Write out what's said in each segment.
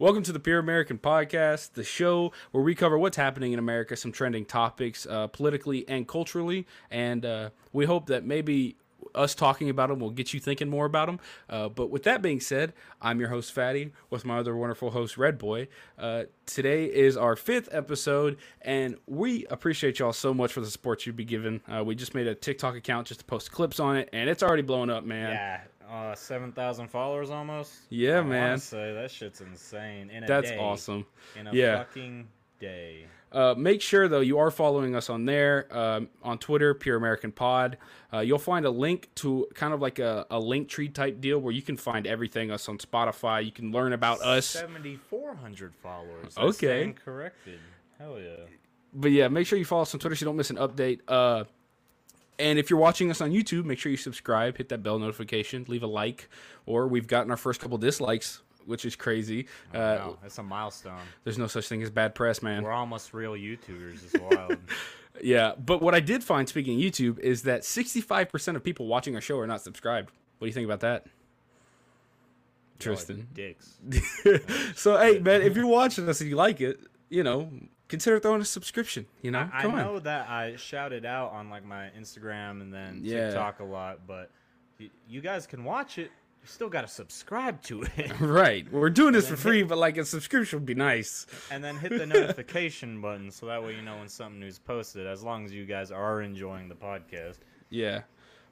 Welcome to the Pure American Podcast, the show where we cover what's happening in America, some trending topics uh, politically and culturally, and uh, we hope that maybe us talking about them will get you thinking more about them. Uh, but with that being said, I'm your host Fatty with my other wonderful host Red Boy. Uh, today is our fifth episode, and we appreciate y'all so much for the support you've been giving. Uh, we just made a TikTok account just to post clips on it, and it's already blowing up, man. Yeah, uh, seven thousand followers almost. Yeah, I man. Say that shit's insane. In a That's day. awesome. In a Yeah. fucking day. Uh, make sure though you are following us on there um, on Twitter, Pure American Pod. Uh, you'll find a link to kind of like a, a link tree type deal where you can find everything us on Spotify. You can learn about us. Seventy four hundred followers. Okay. Corrected. Hell yeah. But yeah, make sure you follow us on Twitter so you don't miss an update. Uh, and if you're watching us on YouTube, make sure you subscribe, hit that bell notification, leave a like. Or we've gotten our first couple dislikes, which is crazy. Uh, Wow, that's a milestone. There's no such thing as bad press, man. We're almost real YouTubers. It's wild. Yeah, but what I did find, speaking of YouTube, is that 65% of people watching our show are not subscribed. What do you think about that? Tristan. Dicks. So, hey, man, if you're watching us and you like it, you know, consider throwing a subscription. You know, I come know that I shouted out on like my Instagram and then Yeah. TikTok a lot, but y- you guys can watch it. You still got to subscribe to it. Right. We're doing this for free, but like a subscription would be nice. and then hit the notification button so that way you know when something new's posted as long as you guys are enjoying the podcast Yeah.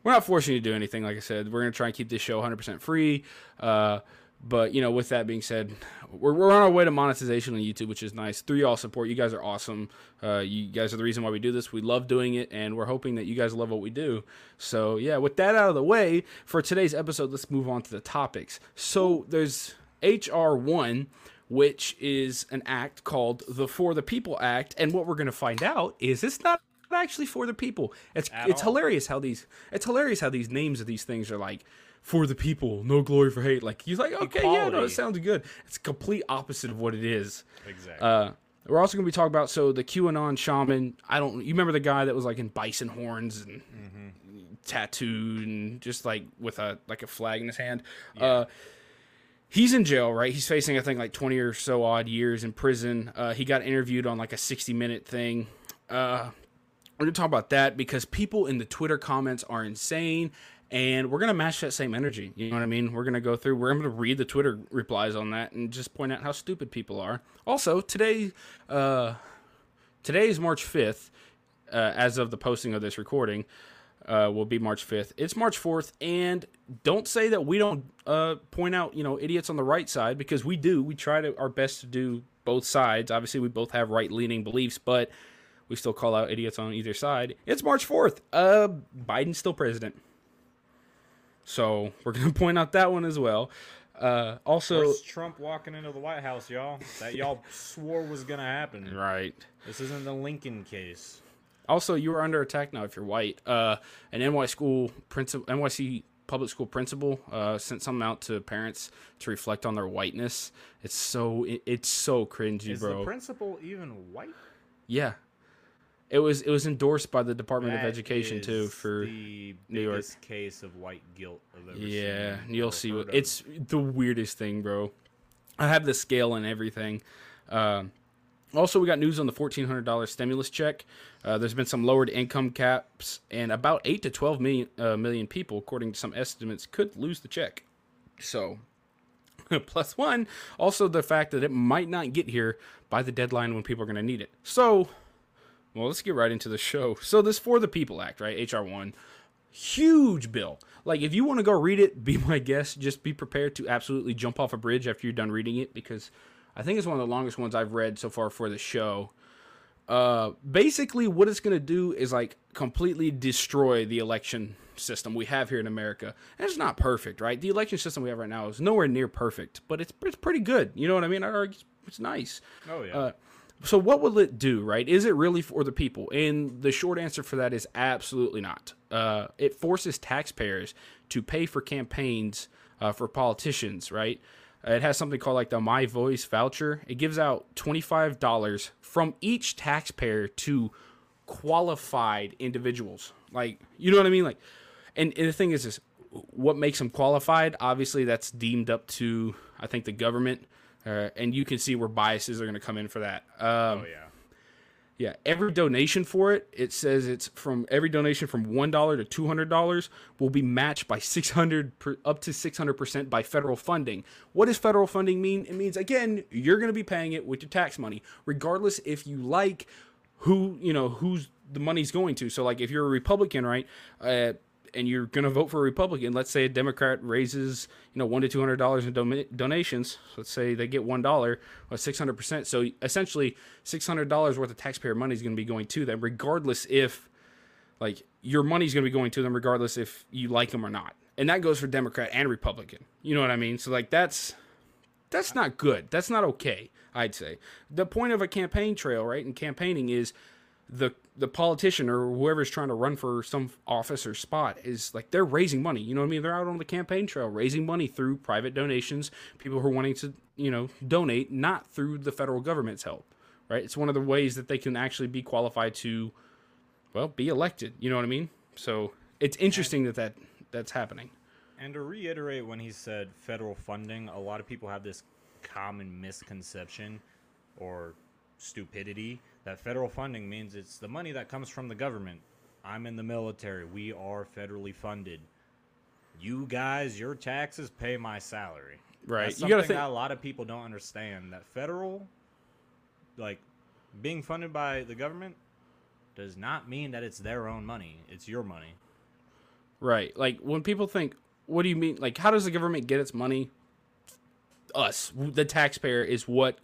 We're not forcing you to do anything, like I said. We're going to try and keep this show 100% free. Uh, but, you know, with that being said, we're, we're on our way to monetization on YouTube, which is nice. Through y'all support, you guys are awesome. Uh, you guys are the reason why we do this. We love doing it, and we're hoping that you guys love what we do. So, yeah, with that out of the way, for today's episode, let's move on to the topics. So, there's HR 1 which is an act called the For the People Act. And what we're going to find out is it's not actually for the people. It's At it's all. hilarious how these it's hilarious how these names of these things are like for the people, no glory for hate. Like he's like, okay, yeah, no, it sounds good. It's complete opposite of what it is. exactly Uh, we're also going to be talking about so the QAnon shaman. I don't. You remember the guy that was like in bison horns and tattooed and just like with a like a flag in his hand. Uh, he's in jail, right? He's facing I think like twenty or so odd years in prison. Uh, he got interviewed on like a sixty minute thing. Uh, we're gonna talk about that because people in the Twitter comments are insane. And we're gonna match that same energy. You know what I mean? We're gonna go through. We're gonna read the Twitter replies on that and just point out how stupid people are. Also, today, uh, today is March fifth. Uh, as of the posting of this recording, uh, will be March fifth. It's March fourth, and don't say that we don't uh, point out you know idiots on the right side because we do. We try to our best to do both sides. Obviously, we both have right leaning beliefs, but we still call out idiots on either side. It's March fourth. Uh, Biden's still president. So we're gonna point out that one as well. Uh, also, Where's Trump walking into the White House, y'all? That y'all swore was gonna happen. right. This isn't the Lincoln case. Also, you are under attack now if you're white. Uh, an NY school principal, NYC public school principal, uh, sent something out to parents to reflect on their whiteness. It's so it, it's so cringy, Is bro. Is the principal even white? yeah, it was it was endorsed by the Department of That Education too for the New York. case of white guilt I've ever yeah. seen You'll see what it's the weirdest thing, bro. I have the scale and everything. Um, also, we got news on the fourteen hundred dollars stimulus check. Uh, there's been some lowered income caps, and about eight to twelve million uh, million people, according to some estimates, could lose the check. So, plus one. Also, the fact that it might not get here by the deadline when people are going to need it. So, well, let's get right into the show. So, this For the People Act, right? HR one, huge bill. Like, if you want to go read it, be my guest. Just be prepared to absolutely jump off a bridge after you're done reading it because I think it's one of the longest ones I've read so far for the show. Uh, basically, what it's going to do is like completely destroy the election system we have here in America. And it's not perfect, right? The election system we have right now is nowhere near perfect, but it's it's pretty good. You know what I mean? I argue it's nice. Oh yeah. Uh, so what will it do, right? Is it really for the people? And the short answer for that is absolutely not. Uh, it forces taxpayers to pay for campaigns uh, for politicians, right? It has something called like the My Voice voucher. It gives out $25 from each taxpayer to qualified individuals. Like, you know what I mean? Like, and, and the thing is, is what makes them qualified? Obviously, that's deemed up to I think the government. Uh, and you can see where biases are going to come in for that. Um, Oh yeah. yeah, every donation for it, it says it's from every donation from one dollar to two hundred dollars will be matched by six hundred up to six hundred percent by federal funding. What does federal funding mean? It means again you're going to be paying it with your tax money, regardless if you like who you know who's the money's going to. So like if you're a Republican, right? Uh, and you're going to vote for a Republican, let's say a Democrat raises, you know, one to two hundred dollars in don- donations. Let's say they get one dollar, or six hundred percent. So essentially, six hundred dollars worth of taxpayer money is going to be going to them, regardless if, like, your money's going to be going to them, regardless if you like them or not. And that goes for Democrat and Republican. You know what I mean? So like that's that's not good. That's not okay. I'd say the point of a campaign trail, right, and campaigning is the the politician or whoever's trying to run for some office or spot is like they're raising money. You know what I mean? They're out on the campaign trail raising money through private donations, people who are wanting to, you know, donate, not through the federal government's help. Right? It's one of the ways that they can actually be qualified to well, be elected. You know what I mean? So, it's interesting that, that that's happening. And to reiterate when he said federal funding, a lot of people have this common misconception or stupidity that federal funding means it's the money that comes from the government. I'm in the military. We are federally funded. You guys, your taxes pay my salary. Right. That's You something gotta think- that a lot of people don't understand. That federal, like, being funded by the government does not mean that it's their own money. It's your money. Right. Like when people think, what do you mean? Like, how does the government get its money? Us, the taxpayer, is what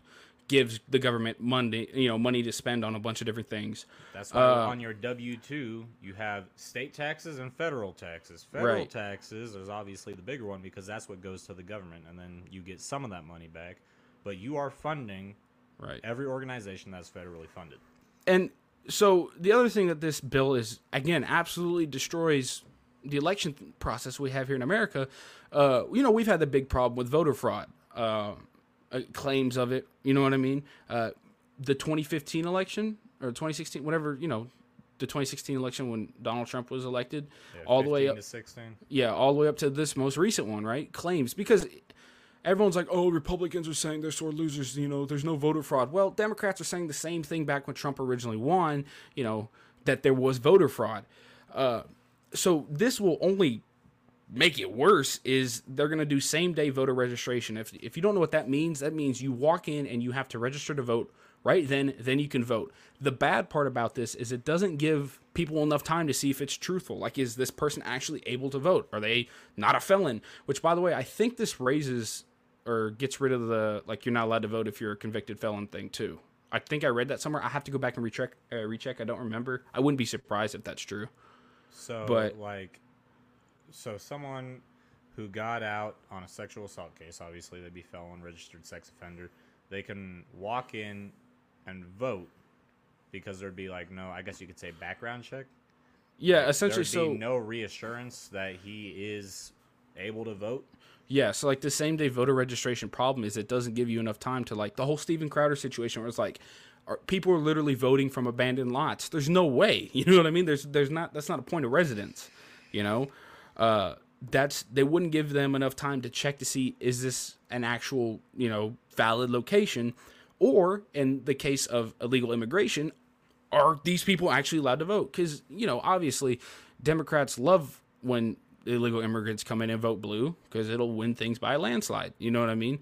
gives the government money, you know, money to spend on a bunch of different things. That's why Uh, on your W two you have state taxes and federal taxes. Federal Right. taxes is obviously the bigger one because that's what goes to the government, and then you get some of that money back. But you are funding Right. every organization that's federally funded. And so the other thing that this bill is again absolutely destroys the election process we have here in America. Uh, you know, we've had the big problem with voter fraud, uh, uh, claims of it. You know what I mean? Uh, the 2015 election or 2016, whatever. You know, the 2016 election when Donald Trump was elected, Yeah, all the way up. to sixteen. Yeah, all the way up to this most recent one, right? Claims because everyone's like, "Oh, Republicans are saying they're sore losers." You know, there's no voter fraud. Well, Democrats are saying the same thing back when Trump originally won. You know, that there was voter fraud. Uh, so this will only make it worse. Is they're going to do same day voter registration. If if you don't know what that means, that means you walk in and you have to register to vote right then. Then you can vote. The bad part about this is it doesn't give people enough time to see if it's truthful. Like, is this person actually able to vote? Are they not a felon? Which, by the way, I think this raises or gets rid of the like you're not allowed to vote if you're a convicted felon thing too. I think I read that somewhere. I have to go back and recheck. Uh, recheck. I don't remember. I wouldn't be surprised if that's true. So, But- like, so someone who got out on a sexual assault case, obviously they'd be felon, registered sex offender. They can walk in and vote because there'd be like no, I guess you could say background check. Yeah, essentially. There'd So no reassurance that he is able to vote. Yeah, so like the same day voter registration problem is it doesn't give you enough time to like the whole Steven Crowder situation where it's like are, people are literally voting from abandoned lots. There's no way, you know what I mean? There's there's not that's not a point of residence, you know. Uh, that's they wouldn't give them enough time to check to see is this an actual you know valid location, or in the case of illegal immigration, are these people actually allowed to vote? Because you know, obviously, Democrats love when illegal immigrants come in and vote blue because it'll win things by a landslide. You know what I mean?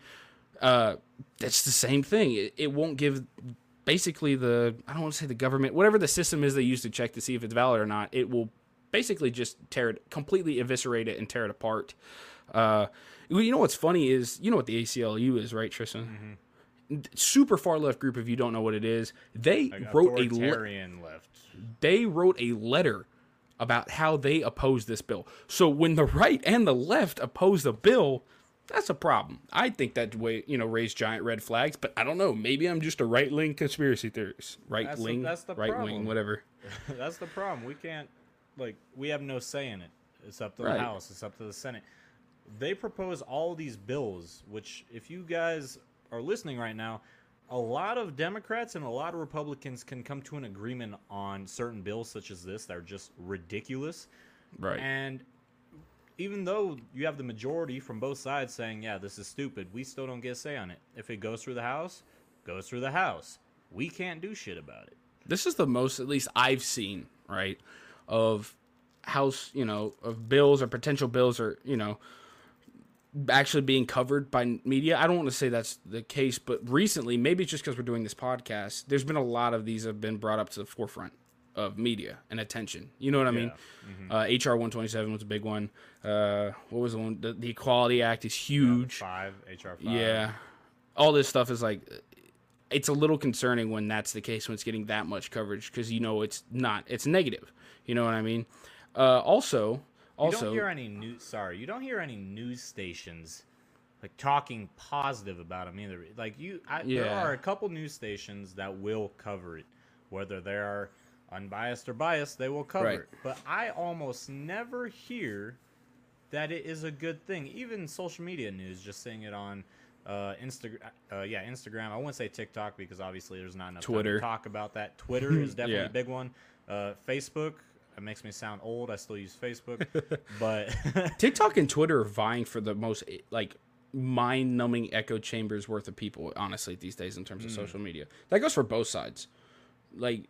Uh, that's the same thing. It, it won't give basically the I don't want to say the government whatever the system is they use to check to see if it's valid or not. It will basically just tear it completely eviscerate it and tear it apart. Uh, you know what's funny is you know what the ACLU is, right, Tristan? Super far left group. If you don't know what it is, they Like wrote a le- left. they wrote a letter about how they oppose this bill. So when the right and the left oppose the bill, that's a problem. I think that way, you know, raised giant red flags, but I don't know. Maybe I'm just a right wing conspiracy theorist. right wing, that's the right wing, whatever. That's the problem. We can't like we have no say in it. It's up to Right. the House. It's up to the Senate. They propose all these bills, which if you guys are listening right now, a lot of Democrats and a lot of Republicans can come to an agreement on certain bills such as this that are just ridiculous. Right. And even though you have the majority from both sides saying, "Yeah, this is stupid," we still don't get a say on it. If it goes through the House, goes through the House. We can't do shit about it. This is the most, at least I've seen, right, of house, you know, of bills or potential bills or you know, actually being covered by media. I don't want to say that's the case, but recently, maybe it's just because we're doing this podcast, there's been a lot of these have been brought up to the forefront of media and attention. You know what I mean? Uh, HR 127 was a big one. Uh, what was the one? The, the Equality Act is huge. Five HR five. Yeah. All this stuff is like it's a little concerning when that's the case when it's getting that much coverage because you know it's not it's negative. You know what I mean? Uh, also, also, You don't hear any news. Sorry, you don't hear any news stations like talking positive about them either. Like you, I, there are a couple news stations that will cover it, whether they are unbiased or biased, they will cover Right. it. But I almost never hear that it is a good thing. Even social media news, just seeing it on uh, Instagram, uh, yeah, Instagram. I wouldn't say TikTok because obviously there's not enough time Twitter. to talk about that. Twitter is definitely Yeah. a big one. Uh, Facebook. It makes me sound old. I still use Facebook, but TikTok and Twitter are vying for the most like mind-numbing echo chambers worth of people. Honestly, these days in terms of hmm. social media, that goes for both sides. Like,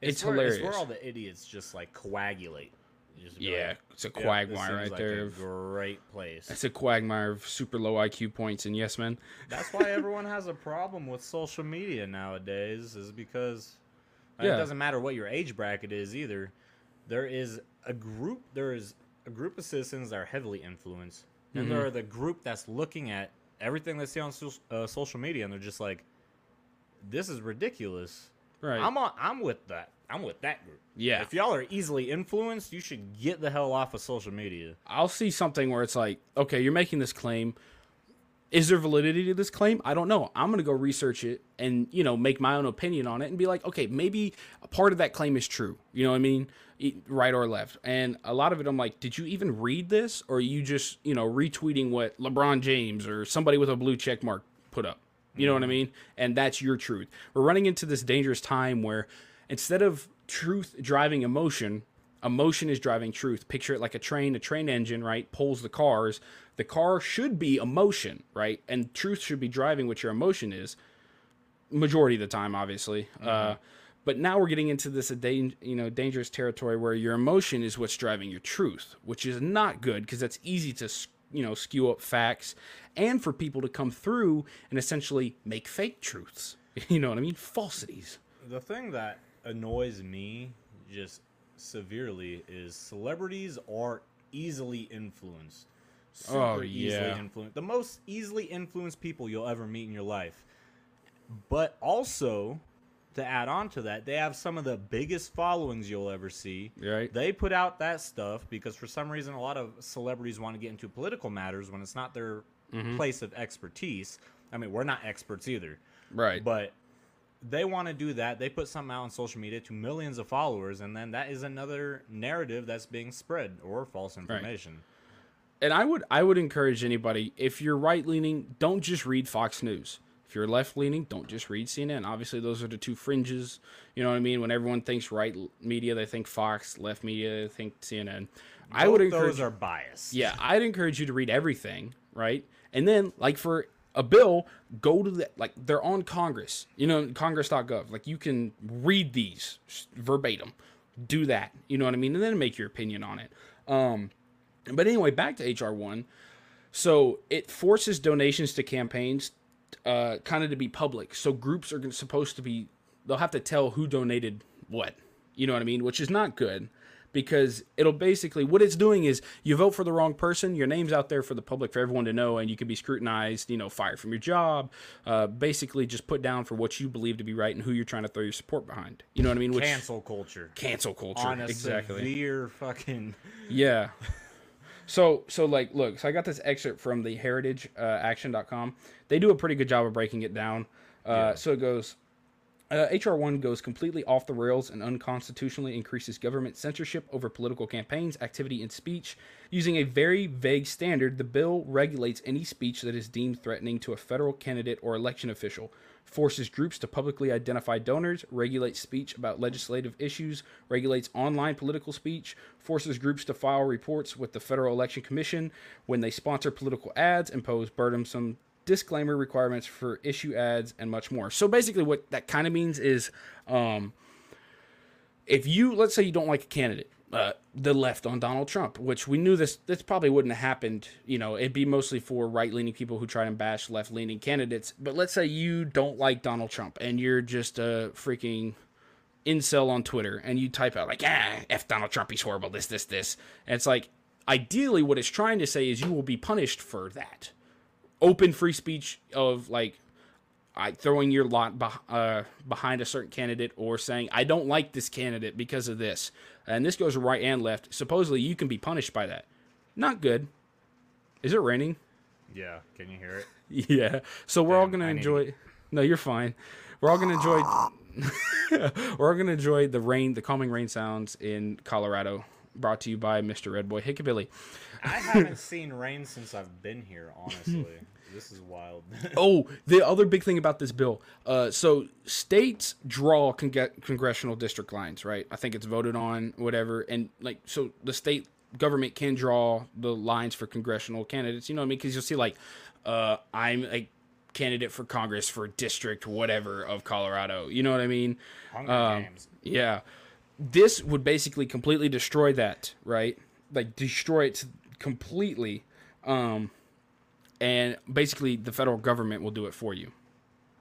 it's, where, hilarious. It's where all the idiots just like coagulate. Just yeah, like, it's a "Yep, this quagmire seems right like there. A great place. It's a quagmire of super low IQ points and yes men. That's why everyone has a problem with social media nowadays, is because Yeah. it doesn't matter what your age bracket is either. There is a group. There is a group of citizens that are heavily influenced, and Mm-hmm. there are the group that's looking at everything they see on so, uh, social media, and they're just like, "This is ridiculous." Right. I'm on. I'm with that. I'm with that group. Yeah. If y'all are easily influenced, you should get the hell off of social media. I'll see something where it's like, okay, you're making this claim. Is there validity to this claim? I don't know. I'm gonna go research it and you know make my own opinion on it and be like, okay, maybe a part of that claim is true. You know what I mean? Right or left. And a lot of it, I'm like, did you even read this, or are you just you know retweeting what LeBron James or somebody with a blue check mark put up? You know what I mean? And that's your truth. We're running into this dangerous time where instead of truth driving emotion, emotion is driving truth. Picture it like a train, a train engine, right? Pulls the cars. The car should be emotion, right? And truth should be driving what your emotion is. Majority of the time, obviously. Uh, but now we're getting into this you know dangerous territory where your emotion is what's driving your truth, which is not good because that's easy to you know skew up facts and for people to come through and essentially make fake truths. You know what I mean? Falsities. The thing that annoys me just severely is celebrities are easily influenced. Super Oh, easily influenced. The most easily influenced people you'll ever meet in your life. But also, to add on to that, they have some of the biggest followings you'll ever see. Right. They put out that stuff because for some reason a lot of celebrities want to get into political matters when it's not their Mm-hmm. place of expertise. I mean, we're not experts either. Right. But they want to do that. They put something out on social media to millions of followers, and then that is another narrative that's being spread or false information. and I would I would encourage anybody if you're right leaning, don't just read Fox News. If you're left leaning, don't just read CNN. Obviously, those are the two fringes. You know what I mean? When everyone thinks right media, they think Fox. Left media, they think CNN. I would encourage. those are biased. yeah, I'd encourage you to read everything, right? And then, like for a bill, go to the like they're on Congress. You know, Congress.gov. Like you can read these verbatim. Do that. You know what I mean? And then make your opinion on it. Um, but anyway, back to HR one. So it forces donations to campaigns, uh, kind of to be public. So groups are supposed to be, they'll have to tell who donated what. You know what I mean? Which is not good because it'll basically, what it's doing is you vote for the wrong person, your name's out there for the public, for everyone to know, and you can be scrutinized, you know, fired from your job, uh, basically just put down for what you believe to be right and who you're trying to throw your support behind. You know what I mean? Which, Cancel culture. cancel culture. On a exactly. severe fucking. Yeah. So so like look, so I got this excerpt from the heritageaction.com. They do a pretty good job of breaking it down. Uh, so it goes Uh, HR 1 goes completely off the rails and unconstitutionally increases government censorship over political campaigns, activity, and speech. Using a very vague standard, the bill regulates any speech that is deemed threatening to a federal candidate or election official, forces groups to publicly identify donors, regulates speech about legislative issues, regulates online political speech, forces groups to file reports with the Federal Election Commission when they sponsor political ads, impose burdensome disclaimer requirements for issue ads, and much more. So basically, what that kind of means is um, if you, let's say, you don't like a candidate, uh, the left on Donald Trump, which we knew this this probably wouldn't have happened. You know, it'd be mostly for right leaning people who try and bash left leaning candidates. But let's say you don't like Donald Trump and you're just a freaking incel on Twitter and you type out like, ah, F Donald Trump, he's horrible, this, this, this. And it's like, ideally, what it's trying to say is you will be punished for that. Open free speech of like throwing your lot beh- uh, behind a certain candidate or saying I don't like this candidate because of this, and this goes right and left. Supposedly, you can be punished by that. Not good. Is it raining? Yeah, can you hear it? Yeah. So we're all gonna I need- enjoy. No, you're fine. We're all gonna enjoy. we're all gonna enjoy the rain, the calming rain sounds in Colorado. Brought to you by Mr. Red Boy Hickabilly. I haven't seen rain since I've been here. Honestly, this is wild. Oh, the other big thing about this bill. Uh, so states draw con- congressional district lines, right? I think it's voted on, whatever, and like so the state government can draw the lines for congressional candidates. You know what I mean? Because you'll see like, uh, I'm a candidate for Congress for district whatever of Colorado. You know what I mean? Hunger Um, Games. Yeah. This would basically completely destroy that, right? Like destroy it completely. Um and basically the federal government will do it for you.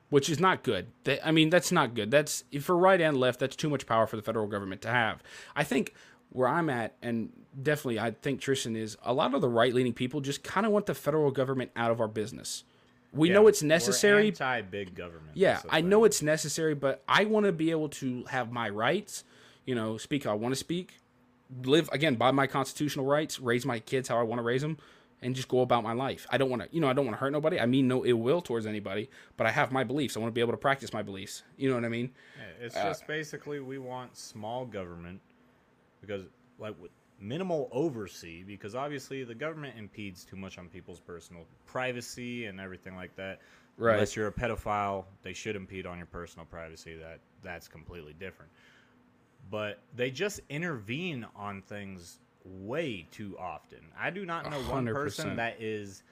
Which is not good. That, I mean, that's not good. That's for right and left, that's too much power for the federal government to have. I think where I'm at and definitely I think Tristan is a lot of the right-leaning people just kind of want the federal government out of our business. We know it's necessary, Anti big government. yeah, the I know it's necessary, but I want to be able to have my rights, you know, speak how I want to speak, live again by my constitutional rights, raise my kids how I want to raise them, and just go about my life. I don't want to, you know, I don't want to hurt nobody. I mean no ill will towards anybody, but I have my beliefs. I want to be able to practice my beliefs. You know what I mean? Yeah, It's Uh, just basically we want small government because, like, with minimal oversee because obviously the government impedes too much on people's personal privacy and everything like that. Right. Unless you're a pedophile, they should impede on your personal privacy. That that's completely different. But they just intervene on things way too often. I do not know one hundred person that is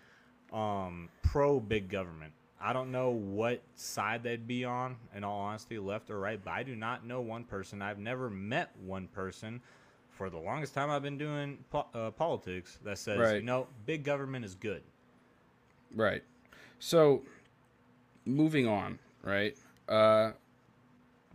um, pro big government. I don't know what side they'd be on, in all honesty, left or right, but I do not know one person. I've never met one person for the longest time I've been doing po- uh, politics that says, Right. no, big government is good. Right. So, moving on, right? Uh,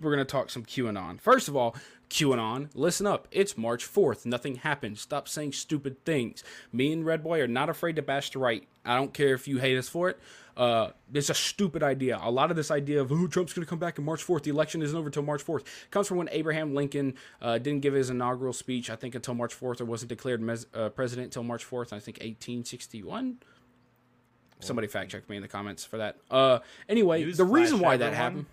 we're going to talk some QAnon. First of all, QAnon, listen up. It's March 4th. Nothing happened. Stop saying stupid things. Me and Red Boy are not afraid to bash the right. I don't care if you hate us for it. Uh, it's a stupid idea. A lot of this idea of oh, Trump's going to come back in March 4th, the election isn't over until March 4th, comes from when Abraham Lincoln uh, didn't give his inaugural speech, I think, until March 4th, or wasn't declared mes- uh, president until March 4th, I think 1861. Somebody fact check me in the comments for that. Uh, anyway, the reason why that happened.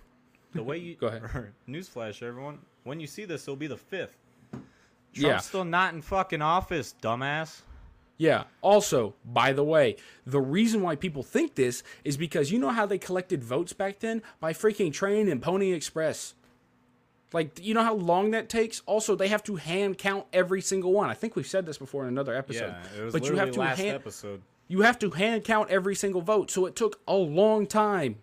The way you Go ahead. Newsflash, everyone. When you see this, it'll be the fifth. Trump's Yeah. still not in fucking office, dumbass. Yeah. Also, by the way, the reason why people think this is because you know how they collected votes back then by freaking train and Pony Express. Like, you know how long that takes? Also, they have to hand count every single one. I think we've said this before in another episode. Yeah, it was but you have to last hand episode. you have to hand count every single vote. So it took a long time.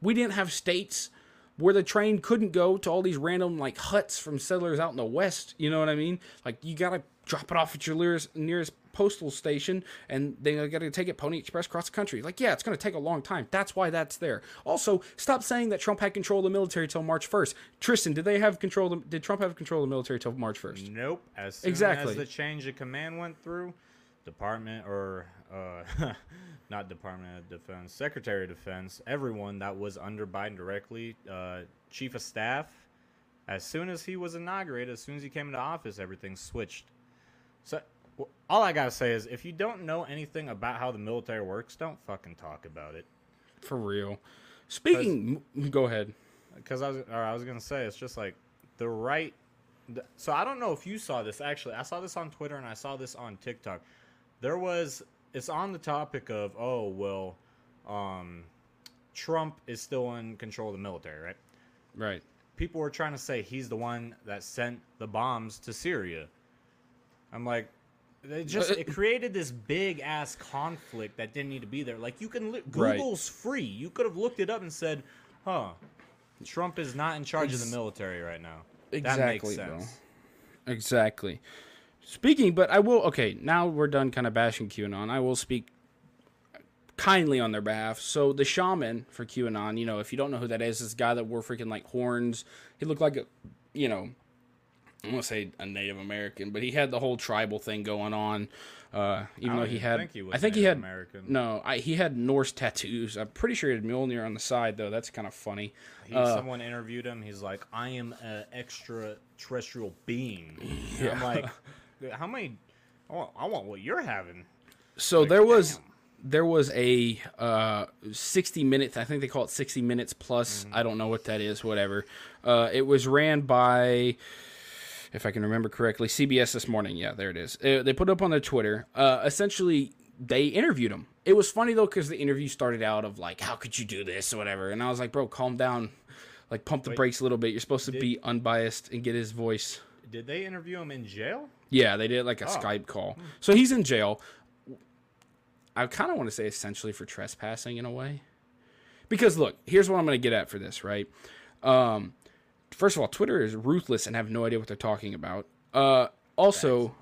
We didn't have states where the train couldn't go to all these random like huts from settlers out in the west. You know what I mean? Like you gotta drop it off at your nearest, nearest postal station, and then you gotta take it Pony Express across the country. Like yeah, it's gonna take a long time. That's why that's there. Also, stop saying that Trump had control of the military till March first. Tristan, did they have control? Of, did Trump have control of the military till March first? Nope. As soon Exactly. as the change of command went through, Department or uh, not Department of Defense, Secretary of Defense, everyone that was under Biden directly, uh, Chief of Staff, as soon as he was inaugurated, as soon as he came into office, everything switched. So all I gotta say is, if you don't know anything about how the military works, don't fucking talk about it. For real. Speaking, go ahead. because I was I was gonna say it's just like the right. the- So I don't know if you saw this actually. I saw this on Twitter and I saw this on TikTok. There was it's on the topic of oh well, um, Trump is still in control of the military, right? Right. People were trying to say he's the one that sent the bombs to Syria. I'm like, it just Uh, it created this big ass conflict that didn't need to be there. Like you can li- Right. Google's free. You could have looked it up and said, "Huh, Trump is not in charge of the military right now." Exactly, that makes sense. Exactly. Speaking, but I will. Okay, now we're done kind of bashing QAnon. I will speak kindly on their behalf. So the shaman for QAnon, you know, if you don't know who that is, this guy that wore freaking like horns. He looked like a, you know, I want to say a Native American, but he had the whole tribal thing going on. Uh, even I though he had, think he was I think he had American. no, I, he had Norse tattoos. I'm pretty sure he had Mjolnir on the side though. That's kind of funny. He, Uh, someone interviewed him. He's like, "I am an extraterrestrial being." And I'm like, "How many? I want, I want what you're having." So Like, there was damn. there was a uh, 60 minutes. I think they call it 60 minutes plus. Mm-hmm. I don't know what that is. Whatever. Uh, it was ran by, if I can remember correctly, CBS this morning. Yeah, there it is. Uh, they put it up on their Twitter. Uh, essentially, they interviewed him. It was funny though because the interview started out of like, "How could you do this?" or whatever, and I was like, "Bro, calm down." Like pump the Wait, brakes a little bit. You're supposed to did- be unbiased and get his voice. Did they interview him in jail? Yeah, they did like a Oh. Skype call. So he's in jail. I kind of want to say essentially for trespassing in a way. Because look, here's what I'm going to get at for this, right? Um, first of all, Twitter is ruthless and have no idea what they're talking about. Uh, also,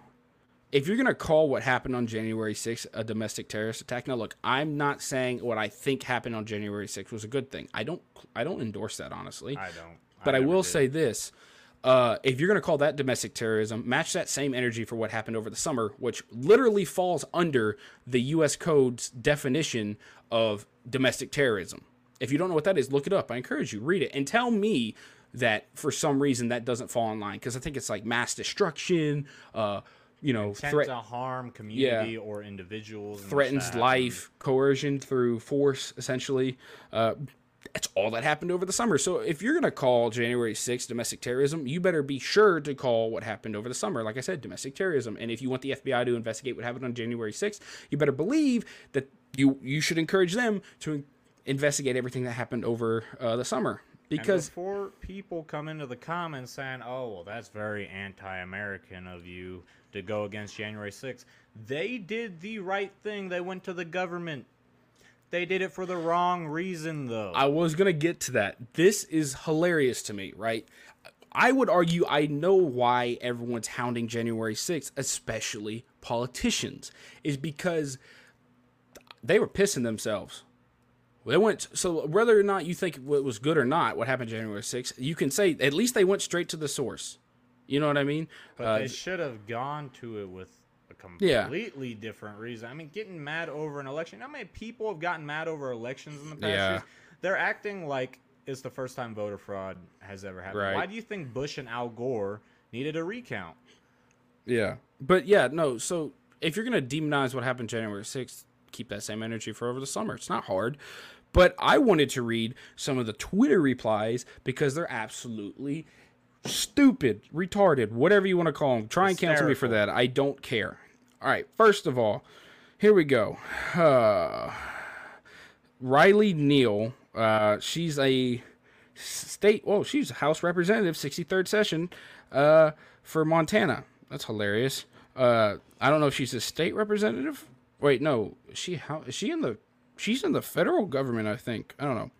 if you're going to call what happened on January 6th a domestic terrorist attack, now look, I'm not saying what I think happened on January 6th was a good thing. I don't I don't endorse that honestly. I don't. But I, will did. say this. Uh, if you're going to call that domestic terrorism, match that same energy for what happened over the summer, which literally falls under the U.S. Code's definition of domestic terrorism. If you don't know what that is, look it up. I encourage you, read it, and tell me that for some reason that doesn't fall in line because I think it's like mass destruction, uh, you know, intent threat, to harm community or individuals. threatens life, coercion through force, essentially. Uh, that's all that happened over the summer. So if you're going to call January 6th domestic terrorism, you better be sure to call what happened over the summer. Like I said, domestic terrorism. And if you want the FBI to investigate what happened on January 6th, you better believe that you you should encourage them to investigate everything that happened over uh, the summer. And Because before people come into the comments saying, "Oh, well, that's very anti-American of you to go against January 6th," they did the right thing. They went to the government. They did it for the wrong reason, though. I was gonna get to that. This is hilarious to me, right? I would argue I know why everyone's hounding January 6th, especially politicians, is because they were pissing themselves. They went so whether or not you think it was good or not, what happened January 6th, you can say at least they went straight to the source. You know what I mean? but Uh, they should have gone to it with a Yeah. completely different reason. I mean, getting mad over an election. How many people have gotten mad over elections in the past Yeah. years? They're acting like it's the first time voter fraud has ever happened. Right. Why do you think Bush and Al Gore needed a recount? Yeah. But yeah, no, so if you're going to demonize what happened January 6th, keep that same energy for over the summer. It's not hard. But I wanted to read some of the Twitter replies because they're absolutely stupid, retarded, whatever you want to call them. Try and cancel me for that. I don't care. All right, first of all, here we go. Uh, Riley Neal, uh, she's a state. Oh, she's a House Representative, 63rd session, uh, for Montana. That's hilarious. Uh, I don't know if she's a state representative. Wait, no, she how is she in the? She's in the federal government, I think. I don't know.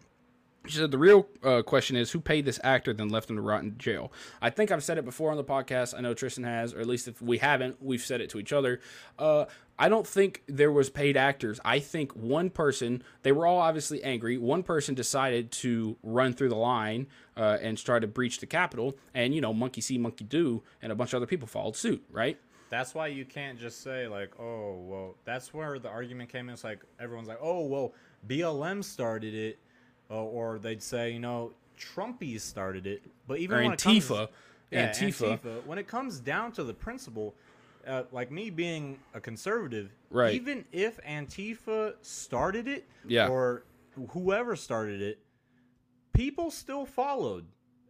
She said the real uh, question is who paid this actor then left him to rot in jail. I think I've said it before on the podcast. I know Tristan has, or at least if we haven't, we've said it to each other. Uh, I don't think there was paid actors. I think one person, they were all obviously angry. One person decided to run through the line uh, and try to breach the Capitol, and you know, monkey see, monkey do, and a bunch of other people followed suit. Right? That's why you can't just say like, "Oh, well." That's where the argument came in. It's like everyone's like, "Oh, well, BLM started it," or they'd say, "You know, Trumpies started it." But even Or when it comes- Antifa. yeah, Antifa. Antifa. When it comes down to the principle, uh, like me being a conservative, Right. Even if Antifa started it, Yeah. or whoever started it, people still followed.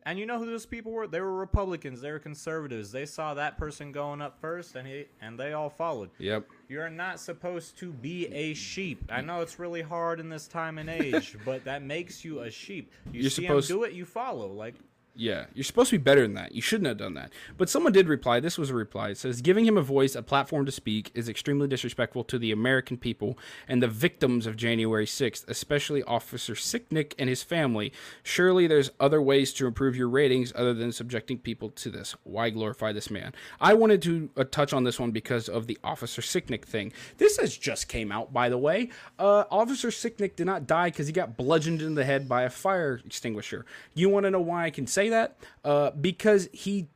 And you know who those people were? They were Republicans. They were conservatives. They saw that person going up first, and he and they all followed. Yep. You're not supposed to be a sheep. I know it's really hard in this time and age, but that makes you a sheep. You You're see supposed- him do it, you follow. Like Yeah, you're supposed to be better than that. You shouldn't have done that. But someone did reply. This was a reply. It says, Giving him a voice, a platform to speak, is extremely disrespectful to the American people and the victims of January 6th, especially Officer Sicknick and his family. Surely there's other ways to improve your ratings other than subjecting people to this. Why glorify this man? I wanted to uh, touch on this one because of the Officer Sicknick thing. This has just came out, by the way. Uh, Officer Sicknick did not die because he got bludgeoned in the head by a fire extinguisher. You want to know why I can say that? Uh, because he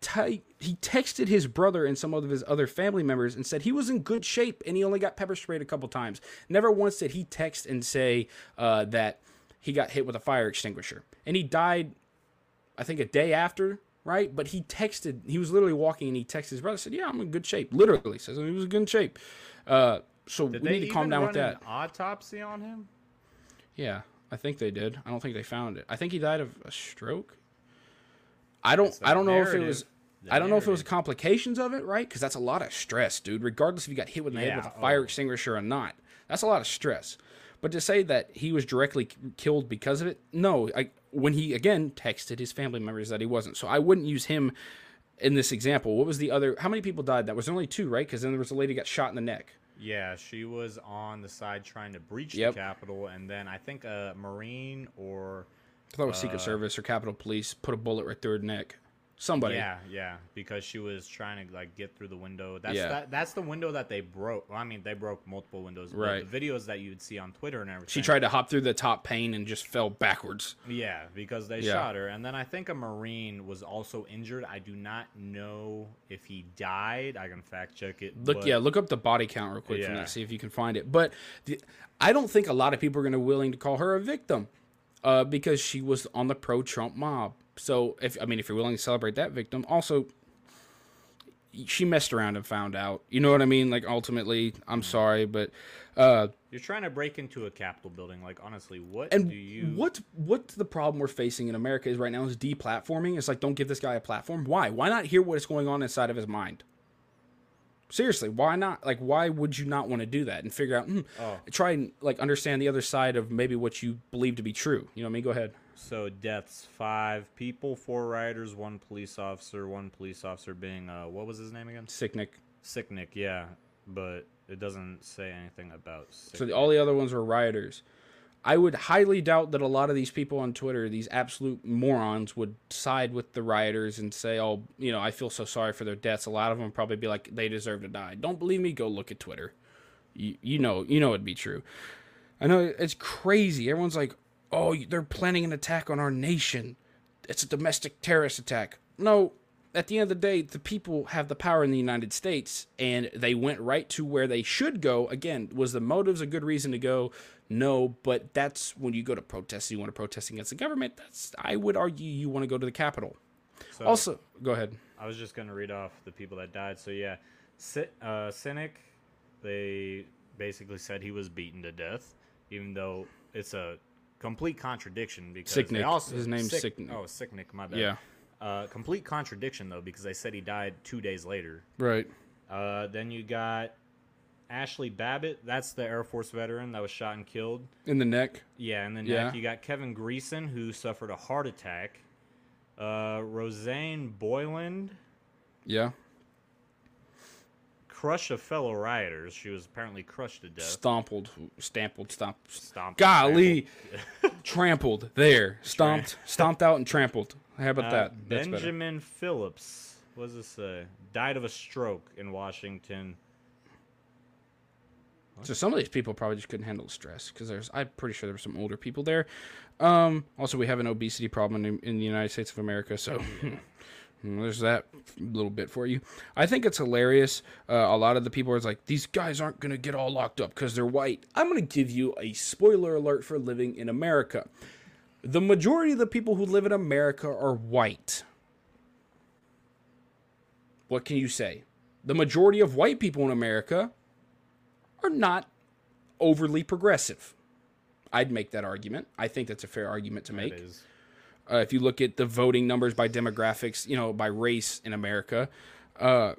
he texted his brother and some of his other family members and said he was in good shape and he only got pepper sprayed a couple times. Never once did he text and say uh, that he got hit with a fire extinguisher. And he died, I think, a day after. Right, but he texted. He was literally walking, and he texted his brother. Said, "Yeah, I'm in good shape." Literally says he was in good shape. Uh, so did we they need to calm down with that. an autopsy on him? Yeah, I think they did. I don't think they found it. I think he died of a stroke. I don't. I don't know if it was. I don't know if it was complications of it, right? Because that's a lot of stress, dude. Regardless if you got hit with the head with a fire oh. extinguisher or not, that's a lot of stress. But to say that he was directly killed because of it, no. I, when he again texted his family members that he wasn't, so I wouldn't use him in this example. What was the other? How many people died? That was only two, right? Because then there was a lady got shot in the neck. Yeah, she was on the side trying to breach Yep. the Capitol, and then I think a Marine or I thought it was Secret uh, Service or Capitol Police put a bullet right through her neck. Somebody. yeah, yeah, because she was trying to like get through the window. That's Yeah. that, that's the window that they broke. Well, I mean, they broke multiple windows. Right. The videos that you would see on Twitter and everything. She tried to hop through the top pane and just fell backwards. Yeah, because they Yeah. shot her, and then I think a Marine was also injured. I do not know if he died. I can fact check it. Look, but- yeah, look up the body count real quick from Yeah. that, see if you can find it. But the, I don't think a lot of people are going to willing to call her a victim, uh, because she was on the pro-Trump mob. So if I mean, if you're willing to celebrate that victim, also she messed around and found out. You know what I mean? Like ultimately, I'm sorry, but uh, You're trying to break into a Capitol building. Like honestly, what and do you? what what the problem we're facing in America is right now is deplatforming. It's like don't give this guy a platform. Why? Why not hear what is going on inside of his mind? Seriously, why not? Like, why would you not want to do that and figure out? Hmm, Oh. Try and like understand the other side of maybe what you believe to be true. You know what I mean? Go ahead. So deaths: five people, four rioters, one police officer. One police officer being uh, what was his name again? Sicknick. Sicknick. Yeah, but it doesn't say anything about. Sicknick. So the, all the other ones were rioters. I would highly doubt that a lot of these people on Twitter, these absolute morons, would side with the rioters and say, "Oh, you know, I feel so sorry for their deaths." A lot of them probably be like, "They deserve to die." Don't believe me? Go look at Twitter. You, you know, you know it'd be true. I know it's crazy. Everyone's like, "Oh, they're planning an attack on our nation. It's a domestic terrorist attack." No, at the end of the day, the people have the power in the United States, and they went right to where they should go. Again, was the motives a good reason to go? No, but that's when you go to protest. You want to protest against the government. That's I would argue you want to go to the Capitol. So, Also, go ahead. I was just gonna read off the people that died. So yeah, uh, Cynic, they basically said he was beaten to death, even though it's a complete contradiction because they also His name's Sick- Sicknick. Oh, Sicknick, my bad. Yeah. Uh, complete contradiction though because they said he died two days later. Right. Uh, then you got Ashley Babbitt. That's the Air Force veteran that was shot and killed. In the neck. Yeah, and then Yeah. you got Kevin Greeson who suffered a heart attack. Uh, Rosanne Boyland Yeah. crushed a fellow rioters. She was apparently crushed to death. Stompled, stampled, stomped. Stomped. Golly, trampled. There, stomped, stomped out and trampled. How about Uh, that? That's better. Benjamin Phillips. What does this say? Died of a stroke in Washington. So some of these people probably just couldn't handle the stress because there's. I'm pretty sure there were some older people there. Um, also, we have an obesity problem in, in the United States of America, so there's that little bit for you. I think it's hilarious. Uh, a lot of the people are like, these guys aren't gonna get all locked up because they're white. I'm gonna give you a spoiler alert for living in America. The majority of the people who live in America are white. What can you say? The majority of white people in America are not overly progressive. I'd make that argument. I think that's a fair argument to make. Uh, if you look at the voting numbers by demographics, you know, by race in America, uh,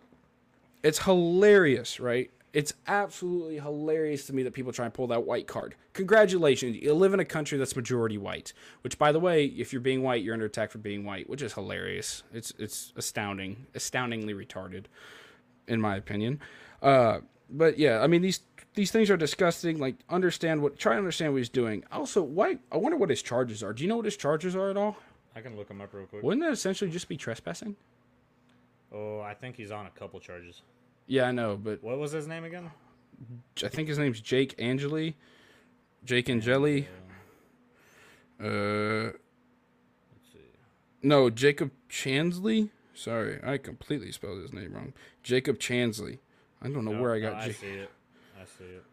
it's hilarious, right? It's absolutely hilarious to me that people try and pull that white card. Congratulations, you live in a country that's majority white. Which, by the way, if you're being white, you're under attack for being white, which is hilarious. It's it's astounding, astoundingly retarded, in my opinion. Uh, but yeah, I mean these these things are disgusting. Like, understand what, try to understand what he's doing. Also, why? I wonder what his charges are. Do you know what his charges are at all? I can look him up real quick. Wouldn't that essentially just be trespassing? Oh, I think he's on a couple charges. Yeah, I know, but What was his name again? I think his name's Jake Angeli. Jake Angeli. Uh, Let's see. no, Jacob Chansley. Sorry, I completely spelled his name wrong. Jacob Chansley. I don't know No, where I no, got. I J- see it. I see it.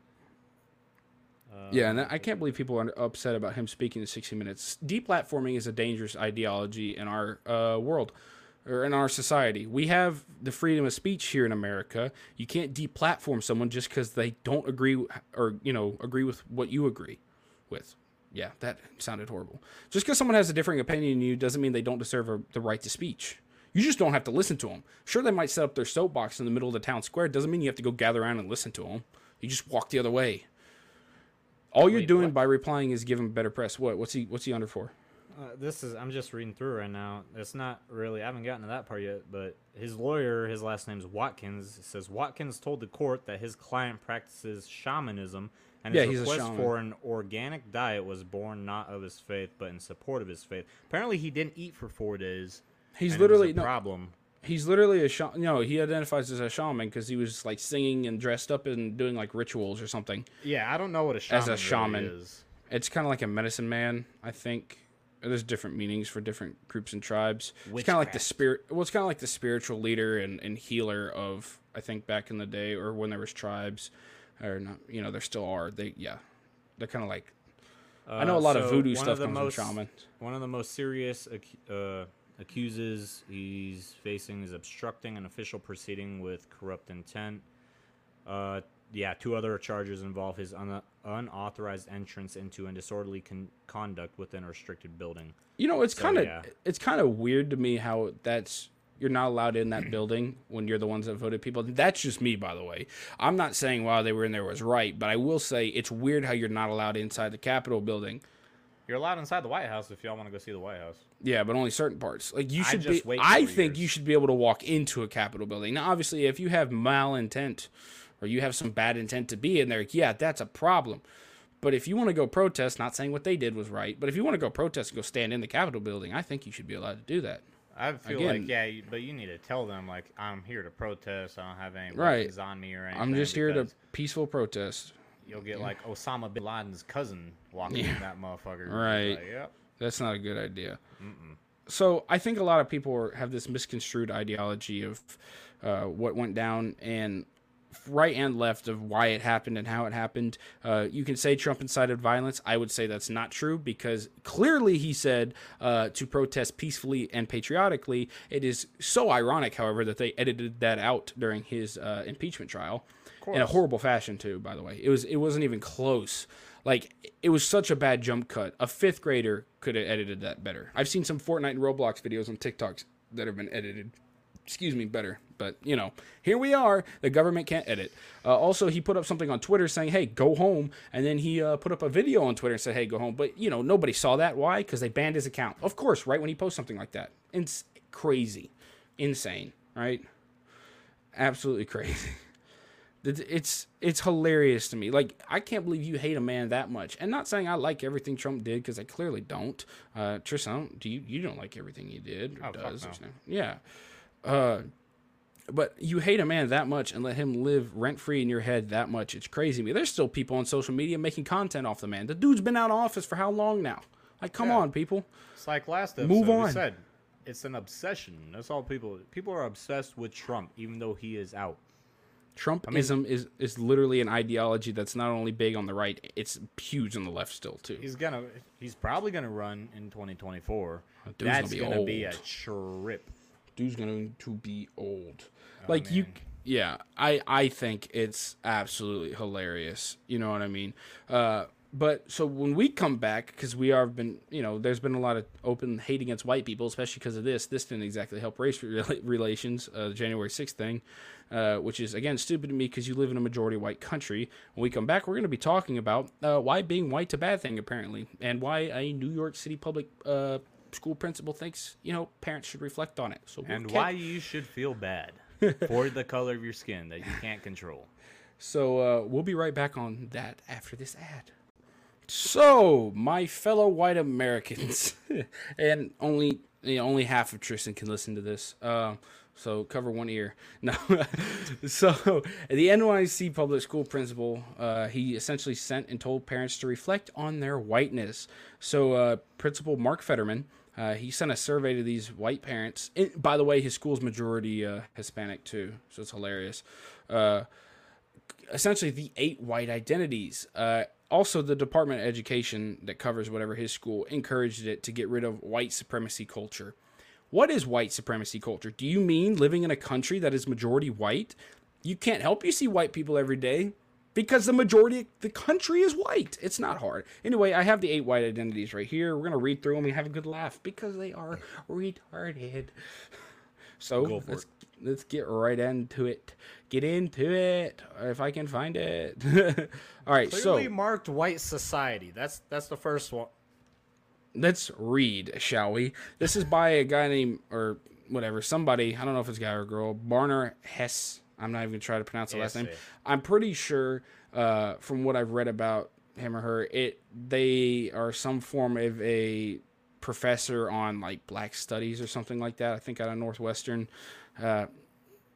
Uh, yeah, and I can't believe people are upset about him speaking to 60 Minutes. Deplatforming is a dangerous ideology in our uh, world or in our society. We have the freedom of speech here in America. You can't deplatform someone just because they don't agree or you know agree with what you agree with. Yeah, that sounded horrible. Just because someone has a differing opinion than you doesn't mean they don't deserve a, the right to speech. You just don't have to listen to them. Sure, they might set up their soapbox in the middle of the town square. Doesn't mean you have to go gather around and listen to them. You just walk the other way. All you're Wait, doing what? by replying is giving better press. What? What's he? What's he under for? Uh, this is I'm just reading through right now. It's not really I haven't gotten to that part yet, but his lawyer, his last name's Watkins, says Watkins told the court that his client practices shamanism and his request for an organic diet was born not of his faith but in support of his faith. Apparently he didn't eat for 4 days. He's and it was literally a no. problem. He's literally a shaman. No, he identifies as a shaman because he was like singing and dressed up and doing like rituals or something. Yeah, I don't know what a shaman As a really shaman. is. It's kind of like a medicine man, I think. There's different meanings for different groups and tribes. It's kind of like the spirit. Well, it's kind of like the spiritual leader and, and healer of I think back in the day or when there was tribes, or not. You know, there still are. They yeah, they're kind of like I know a Uh, lot of voodoo stuff of comes most, from shaman. One of the most serious ac- uh, accuses he's facing is obstructing an official proceeding with corrupt intent. Uh, yeah, two other charges involve his un- unauthorized entrance into and disorderly con- conduct within a restricted building. You know, it's So, kind of yeah. it's kind of weird to me how that's you're not allowed in that building when you're the ones that voted people. That's just me, by the way. I'm not saying while they were in there was right, but I will say it's weird how you're not allowed inside the Capitol building. You're allowed inside the White House if y'all want to go see the White House. Yeah, but only certain parts. Like you I should just be. wait I think years. you should be able to walk into a Capitol building. Now, obviously, if you have malintent or you have some bad intent to be in there, yeah, that's a problem. But if you want to go protest, not saying what they did was right, but if you want to go protest and go stand in the Capitol building, I think you should be allowed to do that. I feel Again- like yeah, but you need to tell them like I'm here to protest. I don't have any Right. weapons on me or anything. I'm just here to peaceful protest. You'll get like Osama bin Laden's cousin walking in that motherfucker. Right. Like, yep. That's not a good idea. So I think a lot of people are, have this misconstrued ideology of uh, what went down and right and left of why it happened and how it happened. Uh, you can say Trump incited violence. I would say that's not true because clearly he said uh, to protest peacefully and patriotically. It is so ironic, however, that they edited that out during his uh, impeachment trial in a horrible fashion too. By the way, it was it wasn't even close. Like it was such a bad jump cut. A fifth grader could have edited that better. I've seen some Fortnite and Roblox videos on TikToks that have been edited. Excuse me, better. But you know, here we are. The government can't edit. Uh, also, he put up something on Twitter saying, "Hey, go home," and then he uh, put up a video on Twitter and said, "Hey, go home." But you know, nobody saw that. Why? Because they banned his account. Of course, right when he posts something like that. It's crazy, insane, right? Absolutely crazy. It's it's hilarious to me. Like I can't believe you hate a man that much. And not saying I like everything Trump did because I clearly don't. Uh, Tristan, do you you don't like everything he did or Oh, does? no. Yeah. Uh, but you hate a man that much and let him live rent free in your head that much. It's crazy to me. There's still people on social media making content off the man. The dude's been out of office for how long now? Like, come Yeah. on, people. It's like last episode. Move on. said it's an obsession. That's all people. People are obsessed with Trump, even though he is out. Trumpism is is literally an ideology that's not only big on the right, it's huge on the left still too. He's gonna. He's probably gonna run in 2024. dude's gonna That's be gonna be a trip. Dude's going to be old. Oh, like you yeah, I I think it's absolutely hilarious. You know what I mean? Uh but so when we come back, because we are been, you know, there's been a lot of open hate against white people, especially because of this. This didn't exactly help race relations, uh, the January 6th thing, uh, which is, again, stupid to me because you live in a majority white country. When we come back, we're going to be talking about uh, why being white's a bad thing, apparently, and why a New York City public uh, school principal thinks, you know, parents should reflect on it. So and why you should feel bad for the color of your skin that you can't control. So uh, we'll be right back on that after this ad. So, my fellow white Americans, and only you know, only half of Tristan can listen to this. Uh, so cover one ear. No. so the NYC public school principal, uh, he essentially sent and told parents to reflect on their whiteness. So uh, Principal Mark Federman, uh, he sent a survey to these white parents. It, by the way, his school's majority uh, Hispanic too, so it's hilarious. Uh, essentially, the eight white identities. Uh, also the department of education that covers whatever his school encouraged it to get rid of white supremacy culture. What is white supremacy culture? Do you mean living in a country that is majority white? You can't help you see white people every day because the majority of the country is white it's not hard anyway i have the eight white identities right here we're going to read through them and have a good laugh because they are retarded so let's, let's get right into it get into it if I can find it. All right, Clearly so marked white society. That's that's the first one. Let's read, shall we? This is by a guy named or whatever, somebody, I don't know if it's guy or girl, Barnor Hesse. I'm not even gonna try to pronounce the last name. I'm pretty sure uh, from what I've read about him or her, it they are some form of a professor on like black studies or something like that. I think out of Northwestern. Uh,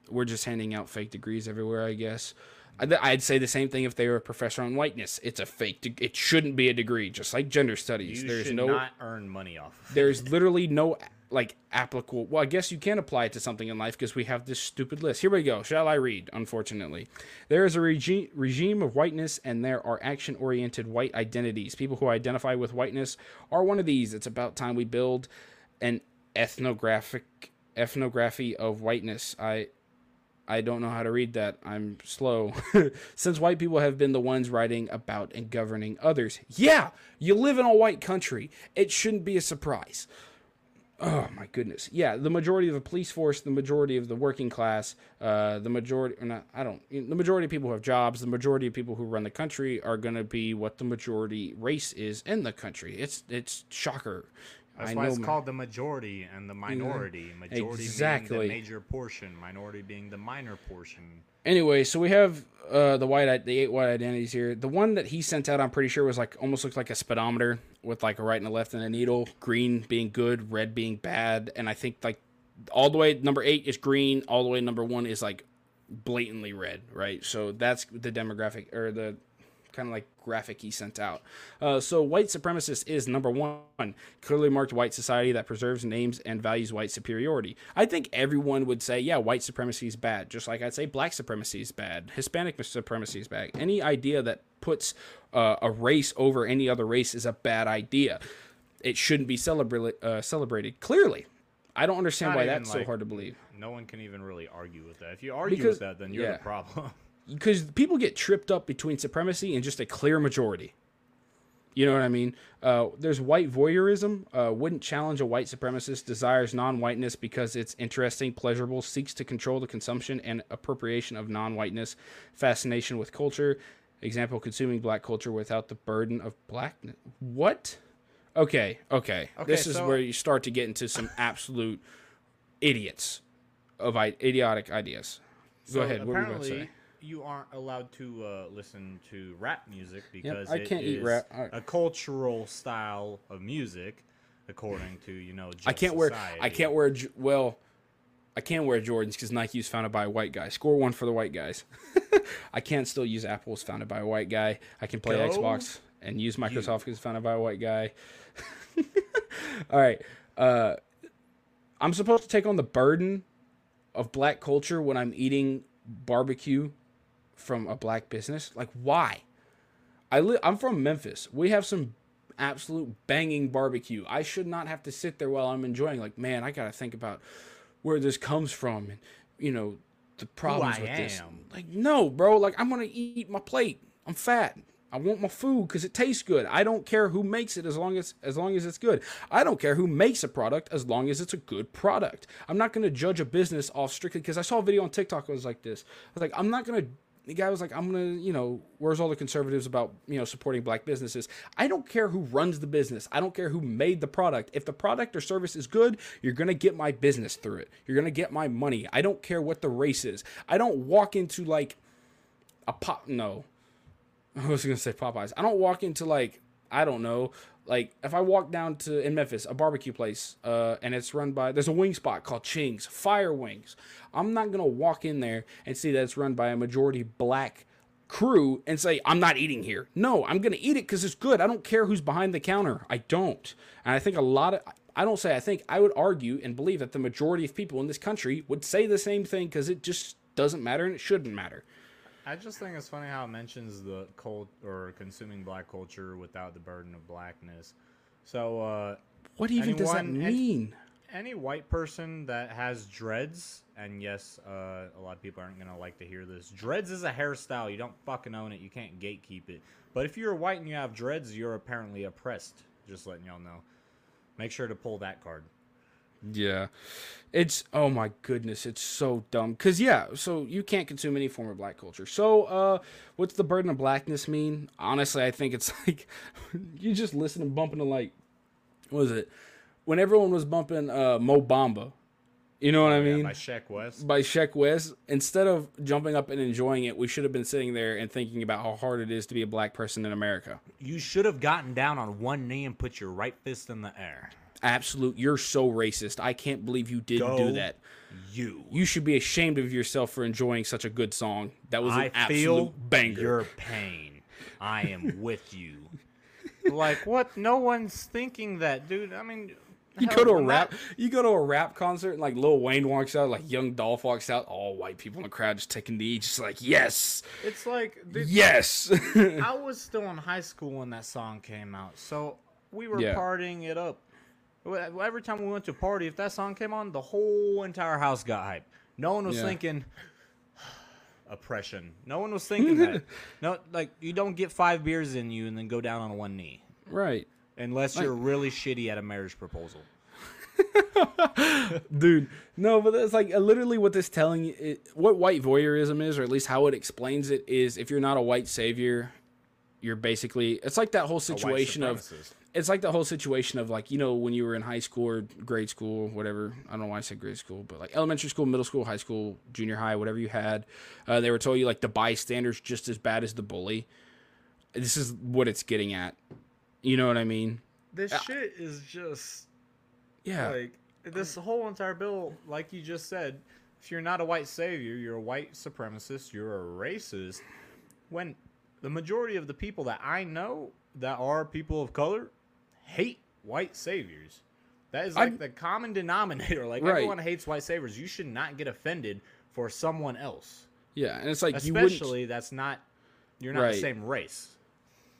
we're just handing out fake degrees everywhere, I guess. I'd say the same thing if they were a professor on whiteness. It's a fake. De- it shouldn't be a degree, just like gender studies. You there's should no not earn money off. Of there's literally no like applicable. Well, I guess you can apply it to something in life because we have this stupid list. Here we go. Shall I read? Unfortunately, there is a regi- regime of whiteness, and there are action-oriented white identities. People who identify with whiteness are one of these. It's about time we build an ethnographic ethnography of whiteness. I I don't know how to read that. I'm slow. Since white people have been the ones writing about and governing others. Yeah, you live in a white country. It shouldn't be a surprise. Oh my goodness. Yeah, the majority of the police force, the majority of the working class, uh, the majority, or not, I don't, the majority of people who have jobs, the majority of people who run the country are going to be what the majority race is in the country. It's, it's shocker. That's I why it's called the majority and the minority. Majority exactly. being the major portion, minority being the minor portion. Anyway, so we have uh, the white, the eight white identities here. The one that he sent out, I'm pretty sure, was like almost looked like a speedometer with like a right and a left and a needle. Green being good, red being bad, and I think like all the way number eight is green, all the way number one is like blatantly red, right? So that's the demographic or the kind of like graphic he sent out. Uh, so, white supremacist is number one, clearly marked white society that preserves, names, and values white superiority. I think everyone would say, yeah, white supremacy is bad, just like I'd say black supremacy is bad, Hispanic supremacy is bad. Any idea that puts uh, a race over any other race is a bad idea. It shouldn't be celebra- uh, celebrated. Clearly, I don't understand Not why that's like, so hard to believe. No one can even really argue with that. If you argue because, with that, then you're yeah. the problem. because people get tripped up between supremacy and just a clear majority. You know what I mean? Uh, there's white voyeurism. Uh, wouldn't challenge a white supremacist. Desires non-whiteness because it's interesting, pleasurable. Seeks to control the consumption and appropriation of non-whiteness. Fascination with culture. Example: consuming black culture without the burden of blackness. What? Okay, okay. okay this is where you start to get into some absolute idiots of idiotic ideas. Go ahead. What were you going to say? You aren't allowed to uh, listen to rap music because yep, I can't eat rap. a cultural style of music, according to you know. I can't society. wear. I can't wear. Well, I can wear Jordans because Nike is founded by a white guy. Score one for the white guys. I can't still use Apples founded by a white guy. I can play Go Xbox and use Microsoft because founded by a white guy. All right. Uh, I'm supposed to take on the burden of black culture when I'm eating barbecue from a black business? Like, why? I li- I'm from Memphis. We have some absolute banging barbecue. I should not have to sit there while I'm enjoying. Like, man, I gotta think about where this comes from, and you know the problems with am. this. Like, no, bro. Like, I'm gonna eat my plate. I'm fat. I want my food because it tastes good. I don't care who makes it as long as as long as it's good. I don't care who makes a product as long as it's a good product. I'm not going to judge a business off strictly because I saw a video on TikTok that was like this. I was like, I'm not going to the guy was like, I'm gonna, you know, where's all the conservatives about, you know, supporting black businesses? I don't care who runs the business. I don't care who made the product. If the product or service is good, you're gonna get my business through it. You're gonna get my money. I don't care what the race is. I don't walk into like a pop. No, I was gonna say Popeyes. I don't walk into like I don't know. Like if I walk down to in Memphis a barbecue place, uh, and it's run by there's a wing spot called Ching's Fire Wings. I'm not gonna walk in there and see that it's run by a majority black crew and say I'm not eating here. No, I'm gonna eat it because it's good. I don't care who's behind the counter. I don't. And I think a lot of I don't say I think I would argue and believe that the majority of people in this country would say the same thing because it just doesn't matter and it shouldn't matter. I just think it's funny how it mentions the cult or consuming black culture without the burden of blackness. So, uh, What even does that Anyone- mean? any white person that has dreads, and yes, uh, a lot of people aren't gonna like to hear this. Dreads is a hairstyle. You don't fucking own it. You can't gatekeep it. But if you're white and you have dreads, you're apparently oppressed. Just letting y'all know. Make sure to pull that card. Yeah. It's oh my goodness, it's so dumb. Cause yeah, so you can't consume any form of black culture. So uh what's the burden of blackness mean? Honestly, I think it's like you just listen and bumping to like what was it? When everyone was bumping uh Mo Bamba. You know what I mean? Yeah, by Sheck West. by Sheck West, instead of jumping up and enjoying it, we should have been sitting there and thinking about how hard it is to be a black person in America. You should have gotten down on one knee and put your right fist in the air. Absolute, you're so racist. I can't believe you didn't do that. You. You should be ashamed of yourself for enjoying such a good song. That was an I absolute feel banger. your pain. I am with you. Like what? No one's thinking that, dude. I mean, you go to a rap, that- you go to a rap concert, and like Lil Wayne walks out, like Young Dolph walks out, all white people in the crowd just taking the knee, just like yes, it's like yes. I was still in high school when that song came out, so we were Yeah. partying it up. Well, Every time we went to a party, if that song came on, the whole entire house got hyped. No one was Yeah. thinking oppression. No one was thinking that. No, like you don't get five beers in you and then go down on one knee. right, Unless you're really shitty at a marriage proposal. dude. No, but that's like uh, literally what this telling it, what white voyeurism is, or at least how it explains it is, if you're not a white savior, you're basically. It's like that whole situation of. It's like the whole situation of like you know when you were in high school or grade school whatever. I don't know why i said grade school but like elementary school middle school high school junior high whatever you had uh, they were told you like the bystander's just as bad as the bully. This is what it's getting at. You know what i mean? This shit is just yeah. like this whole entire bill, like you just said, if you're not a white savior, you're a white supremacist, you're a racist. When the majority of the people that I know that are people of color hate white saviors. That is like I'm- the common denominator. Like Right. everyone hates white saviors. You should not get offended for someone else. yeah and it's like Especially that's not you're not Right. the same race.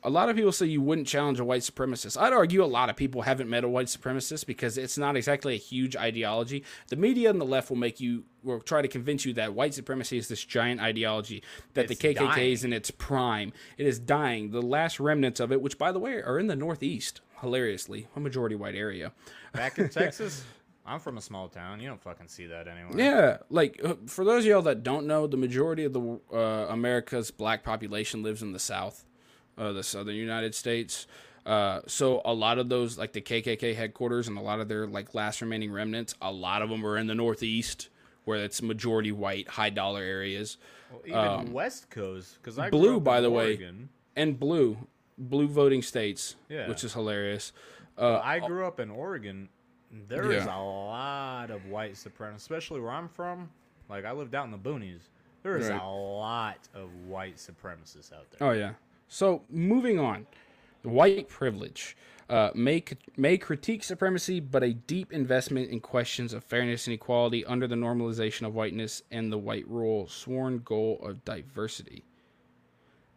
a lot of people say you wouldn't challenge a white supremacist. I'd argue a lot of people haven't met a white supremacist because it's not exactly a huge ideology. The media and the left will make you will try to convince you that white supremacy is this giant ideology that It's the KKK dying. is in its prime. It is dying. The last remnants of it, which by the way are in the Northeast, hilariously, a majority white area. Back in Texas, I'm from a small town. You don't fucking see that anywhere. Yeah, like uh, for those of y'all that don't know, the majority of the uh, America's black population lives in the South, uh, the Southern United States. Uh, so a lot of those, like the KKK headquarters and a lot of their like last remaining remnants, a lot of them are in the Northeast, where it's majority white, high dollar areas, Well, even West Coast, because I Um, Blue, grew up by in the way. Oregon. and blue, blue voting states, Yeah. which is hilarious. Uh, I grew up in Oregon. There is Yeah. a lot of white supremacists, especially where I'm from. Like I lived out in the boonies. There is Right. a lot of white supremacists out there. Oh yeah. So moving on, white privilege uh, may may critique supremacy, but a deep investment in questions of fairness and equality under the normalization of whiteness and the white rule, sworn goal of diversity.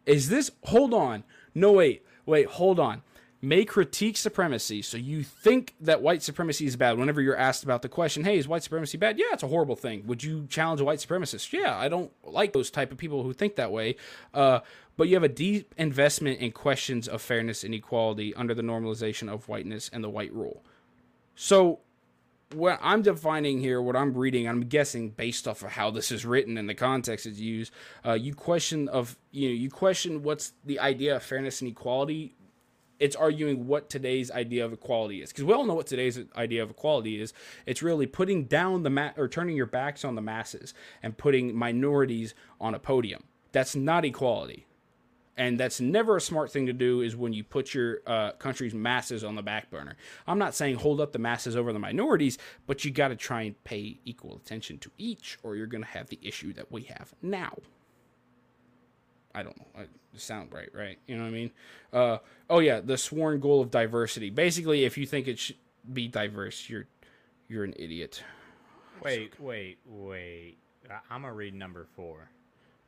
Is this? Hold on. No wait. Wait. Hold on. may critique supremacy. So you think that white supremacy is bad whenever you're asked about the question, hey, is white supremacy bad? Yeah, it's a horrible thing. Would you challenge a white supremacist? Yeah, I don't like those type of people who think that way. Uh, but you have a deep investment in questions of fairness and equality under the normalization of whiteness and the white rule. So what I'm defining here, what I'm reading, I'm guessing based off of how this is written and the context it's used. Uh, you question of you know you question what's the idea of fairness and equality. It's arguing what today's idea of equality is because we all know what today's idea of equality is. It's really putting down the mat or turning your backs on the masses and putting minorities on a podium. That's not equality and that's never a smart thing to do is when you put your uh, country's masses on the back burner. I'm not saying hold up the masses over the minorities but you got to try and pay equal attention to each or you're going to have the issue that we have now. I don't know. Sound right right? You know what i mean? Uh, oh yeah the sworn goal of diversity. Basically if you think it should be diverse you're you're an idiot. Wait, wait, wait. I'm gonna read number four.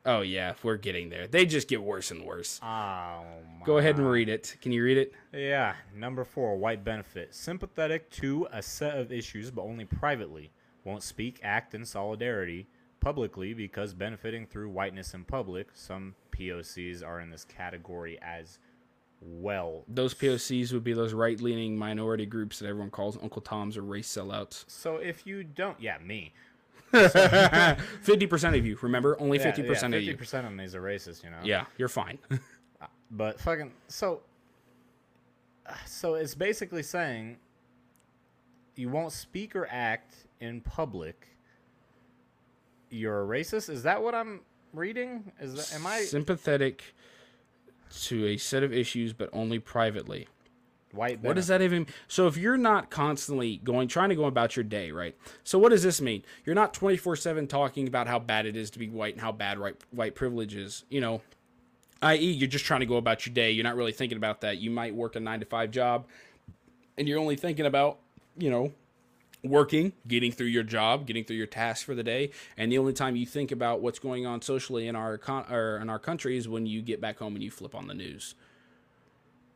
Oh yeah we're getting there they just get worse and worse Oh my. go ahead and read it can you read it Yeah, number four, white benefit. Sympathetic to a set of issues, but only privately. Won't speak, act in solidarity publicly because benefiting through whiteness in public. Some POCs are in this category as well. those POCs would be those right leaning minority groups that everyone calls Uncle Toms or race sellouts. So if you don't, yeah, me. 50% of you, remember? Only 50% yeah, yeah, of you. 50% of me is a racist, you know? Yeah, you're fine. Uh, but fucking so so it's basically saying you won't speak or act in public. You're a racist? Is that what I'm reading? Is that am I Sympathetic to a set of issues, but only privately. White? What does that even So if you're not constantly going trying to go about your day, right? So what does this mean? You're not 24/7 talking about how bad it is to be white and how bad white white privilege is, you know. i.e., you're just trying to go about your day. You're not really thinking about that. You might work a 9 to 5 job and you're only thinking about, you know, working, getting through your job, getting through your tasks for the day, and the only time you think about what's going on socially in our con- or in our country is when you get back home and you flip on the news.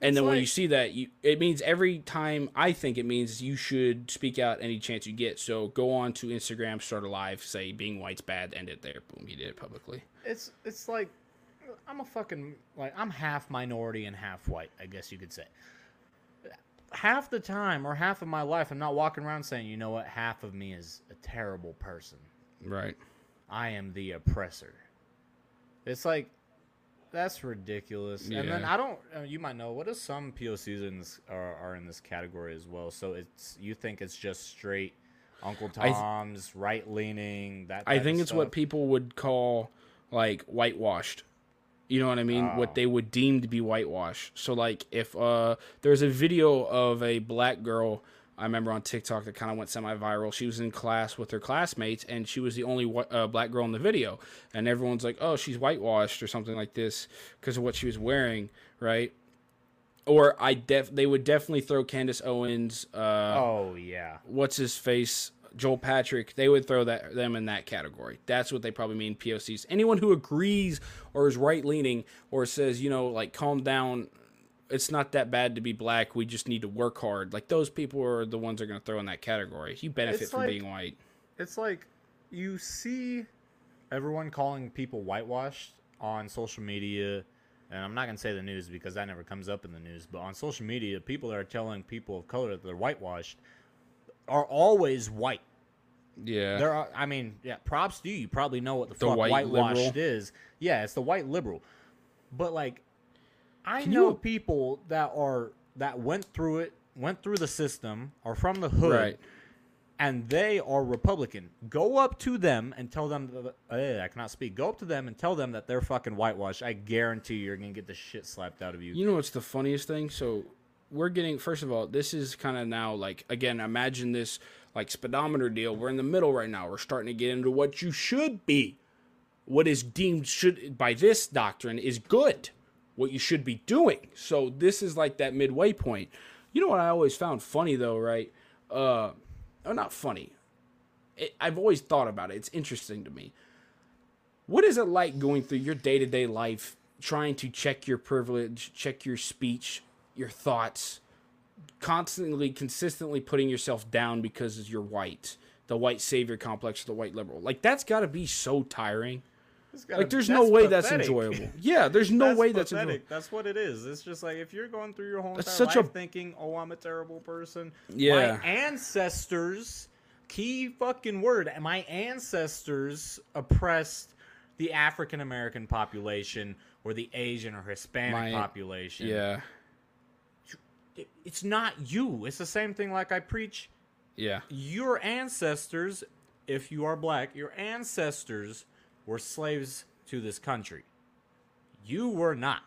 And then when you see that, you it means every time I think it means you should speak out any chance you get. So go on to Instagram, start a live, say being white's bad, end it there. Boom, you did it publicly. It's it's like I'm a fucking like I'm half minority and half white, I guess you could say. Half the time or half of my life I'm not walking around saying, "You know what? Half of me is a terrible person." Right. I am the oppressor. It's like that's ridiculous. And then I don't. Uh, you might know what what is some POCs in this are, are in this category as well. So it's you think it's just straight Uncle I th- Tom's right leaning. That I think it's what people would call like whitewashed. You know what I mean? Oh. What they would deem to be whitewashed. So like if uh there's a video of a black girl I remember on TikTok that kind of went semi-viral. She was in class with her classmates, and she was the only whi- uh, black girl in the video. And everyone's like, "Oh, she's whitewashed" or something like this because of what she was wearing, right? Or I def they would definitely throw Candace Owens, uh, Oh yeah. what's his face, Joel Patrick, they would throw that them in that category. That's what they probably mean POCs. Anyone who agrees or is right leaning or says, you know, like calm down, it's not that bad to be black. We just need to work hard. Like those people are the ones that are going to throw in that category. You benefit It's from like- being white. It's like you see everyone calling people whitewashed on social media, and I'm not gonna say the news because that never comes up in the news. But on social media, people that are telling people of color that they're whitewashed are always white. Yeah. There are, I mean, yeah, props to you. You probably know what the, The fuck white whitewashed liberal. is. Yeah, it's the white liberal. But like, I Can know you- people that are that went through it, went through the system, are from the hood, Right. and they are Republican. Go up to them and tell them, that, eh, I cannot speak. Go up to them and tell them that they're fucking whitewashed. I guarantee you're gonna get the shit slapped out of you. You know what's the funniest thing? So we're getting first of all, this is kind of now like again, imagine this like speedometer deal. We're in the middle right now. We're starting to get into what you should be. What is deemed should by this doctrine is good. What you should be doing. So this is like that midway point. You know what I always found funny though, right? Uh or not funny. It, I've always thought about it. It's interesting to me. What is it like going through your day to day life trying to check your privilege, check your speech, your thoughts, constantly, consistently putting yourself down because you're white, the white savior complex, the white liberal. Like that's got to be so tiring. Like there's no way that's enjoyable. Yeah, there's no That's way that's pathetic. enjoyable. That's what it is. It's just like if you're going through your whole entire such a- thinking, "Oh, I'm a terrible person." Yeah. My ancestors, key fucking word. My ancestors oppressed the African American population or the Asian or Hispanic My- population. Yeah, It's not you. It's the same thing like I preach yeah. your ancestors, if you are black, your ancestors were slaves to this country. You were not.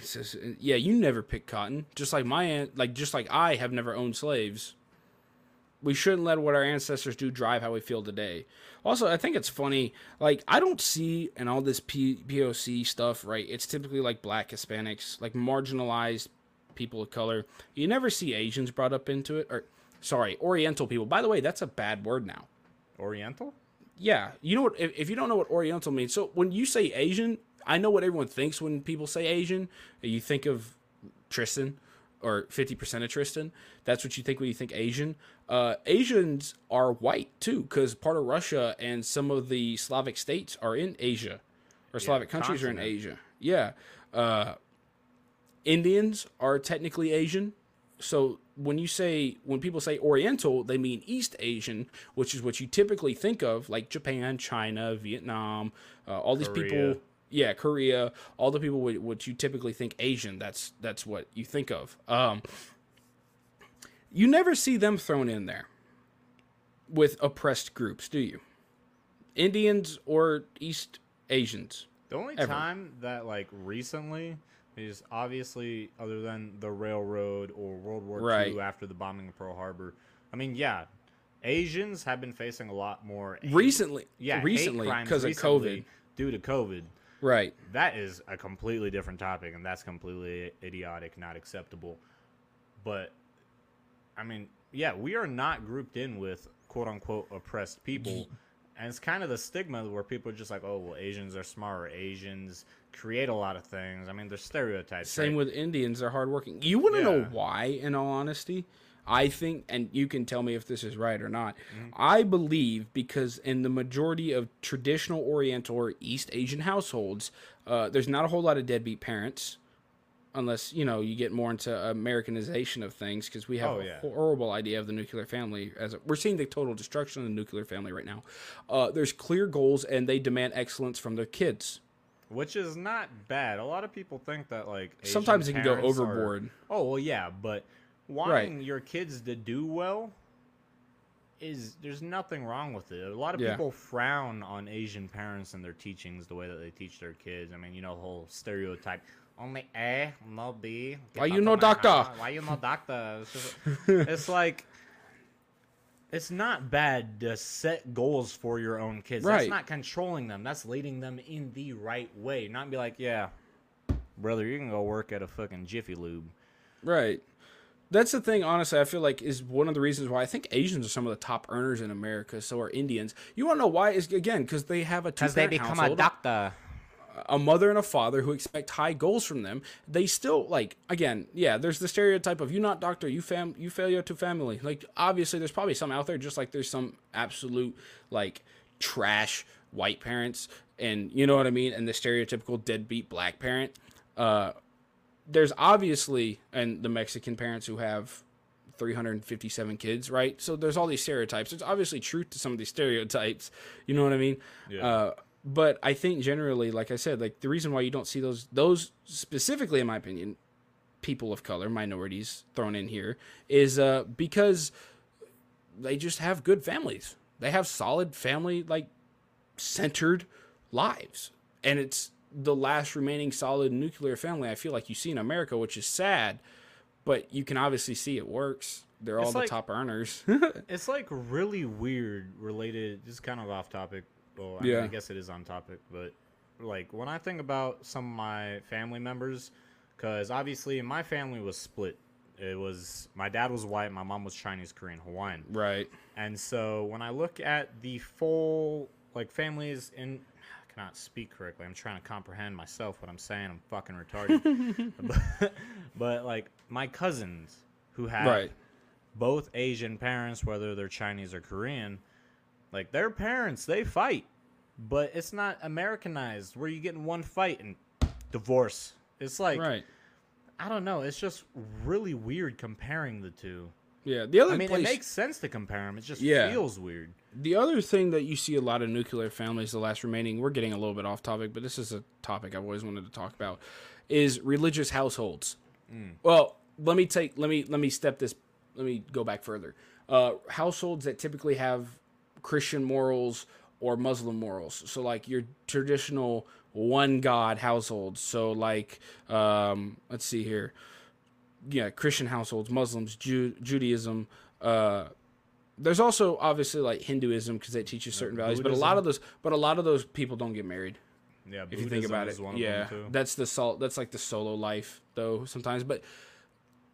Just- yeah, you never pick cotton. Just like my aunt, like just like I have never owned slaves. We shouldn't let what our ancestors do drive how we feel today. Also, I think it's funny. Like I don't see in all this P- POC stuff, right? It's typically like black Hispanics, like marginalized people of color. You never see Asians brought up into it, or sorry, Oriental people. By the way, that's a bad word now. Oriental? Yeah, you know what? If, if you don't know what Oriental means, so when you say Asian, I know what everyone thinks when people say Asian. You think of Tristan or fifty percent of Tristan. That's what you think when you think Asian. Uh, Asians are white too, because part of Russia and some of the Slavic states are in Asia, or Slavic countries are in. Asia. Yeah, uh, Indians are technically Asian. So when you say when people say Oriental, they mean East Asian, which is what you typically think of, like Japan, China, Vietnam, uh, all these Korea. people. Yeah, Korea, all the people what what you typically think Asian. That's that's what you think of. Um, you never see them thrown in there with oppressed groups, do you? Indians or East Asians. The only Ever. time that like recently is obviously other than the railroad or World War Right. II after the bombing of Pearl Harbor. I mean, yeah, Asians have been facing a lot more hate- Recently, yeah, recently because of COVID. due to COVID. Right. That is a completely different topic, and that's completely idiotic, not acceptable. But, I mean, yeah, we are not grouped in with quote unquote oppressed people. And it's kind of the stigma where people are just like, oh, well, Asians are smarter. Asians create a lot of things. I mean, there's stereotypes. Same right? with Indians; they're hardworking. You want to know why? In all honesty, I think, and you can tell me if this is right or not. Mm-hmm. I believe because in the majority of traditional Oriental or East Asian households, uh, there's not a whole lot of deadbeat parents, unless you know you get more into Americanization of things because we have Oh, a yeah. horrible idea of the nuclear family. As a, we're seeing the total destruction of the nuclear family right now. Uh, there's clear goals, and they demand excellence from their kids. Which is not bad. A lot of people think that, like, Asian Sometimes it can go parents are- overboard. Oh, well, yeah, but wanting your kids to do well is there's nothing wrong with it. A lot of Yeah. people frown on Asian parents and their teachings, the way that they teach their kids. I mean, you know, whole stereotype. Only A, no B. Get Why you no doctor? house. Why you no doctor? It's, just- it's like it's not bad to set goals for your own kids. Right. That's not controlling them. That's leading them in the right way. Not be like, yeah, brother, you can go work at a fucking Jiffy Lube. Right. That's the thing, honestly, I feel like is one of the reasons why I think Asians are some of the top earners in America. So are Indians. You want to know why? Is again because they have a two household, a doctor. A mother and a father who expect high goals from them. They still like again, yeah. There's the stereotype of you not doctor, you fam, you failure to family. Like obviously, there's probably some out there, just like there's some absolute like trash white parents, and you know what I mean, and the stereotypical deadbeat black parent. Uh, there's obviously and the Mexican parents who have 357 kids, right? So there's all these stereotypes. There's obviously truth to some of these stereotypes. You know what I mean? Yeah. Uh, but I think generally, like I said, like the reason why you don't see those those specifically, in my opinion, people of color, minorities thrown in here, is uh, because they just have good families. They have solid family like centered lives, and it's the last remaining solid nuclear family I feel like you see in America, which is sad, but you can obviously see it works. They're all It's the like- top earners. It's like really weird related. just kind of off topic. Well, I, Yeah. mean, I guess it is on topic, but like when I think about some of my family members, because obviously my family was split. It was my dad was white, my mom was Chinese, Korean, Hawaiian. right. And so when I look at the full like families in I cannot speak correctly. I'm trying to comprehend myself what I'm saying. I'm fucking retarded. but, but like my cousins who have Right. both Asian parents, whether they're Chinese or Korean, like their parents, they fight, but it's not Americanized where you get in one fight and divorce. It's like right. I don't know. It's just really weird comparing the two. Yeah. The other I mean, place, it makes sense to compare them. It just Yeah. feels weird. the other thing that you see a lot of nuclear families, the last remaining, we're getting a little bit off topic, but this is a topic I've always wanted to talk about, is religious households. Well, let me take let me let me step this let me go back further. Uh, households that typically have Christian morals or Muslim morals. So like your traditional one God households. So like um, let's see here. Yeah, Christian households, Muslims, Ju- Judaism, uh, there's also obviously like Hinduism because they teach you certain values, but a lot of those, but a lot of those people don't get married. Yeah, If you think about it, yeah, that's the sol- That's like the solo life though sometimes, but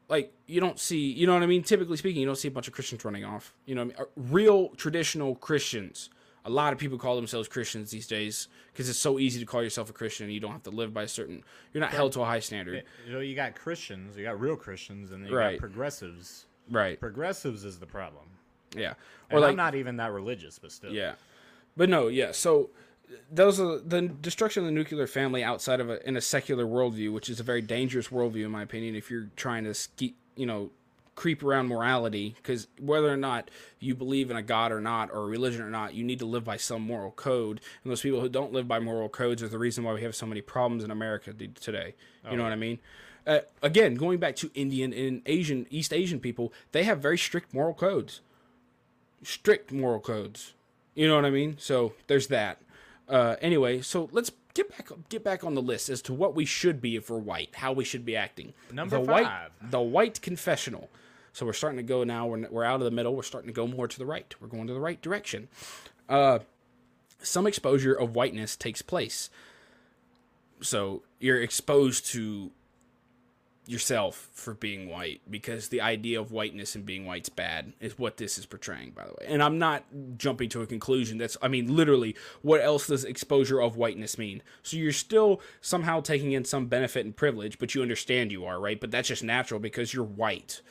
like you don't see, you know what I mean. Typically speaking, you don't see a bunch of Christians running off. You know, I mean? Real traditional Christians. A lot of people call themselves Christians these days because it's so easy to call yourself a Christian. You don't have to live by a certain. You're not held to a high standard, You know, you got Christians, you got real Christians, and then you Right. got progressives. right? Progressives is the problem. Yeah, And or like I'm not even that religious, but still. Yeah, but no, yeah. So those are the destruction of the nuclear family outside of a in a secular worldview, which is a very dangerous worldview in my opinion. If you're trying to ski, you know, creep around morality, because whether or not you believe in a god or not, or a religion or not, you need to live by some moral code. And those people who don't live by moral codes are the reason why we have so many problems in America today. You know what I mean? Uh, again, going back to Indian and Asian, East Asian people, they have very strict moral codes strict moral codes. You know what I mean? So there's that. Uh, anyway, so let's get back get back on the list as to what we should be if we're white, how we should be acting. Number the white, five. the white confessional. So we're starting to go now. We're, we're out of the middle. We're starting to go more to the right. We're going to the right direction. Uh, some exposure of whiteness takes place. So you're exposed to yourself for being white because the idea of whiteness and being white's bad is what this is portraying by the way. And i'm not jumping to a conclusion that's i mean literally what else does exposure of whiteness mean? So you're still somehow taking in some benefit and privilege but you understand you are right? But that's just natural because you're white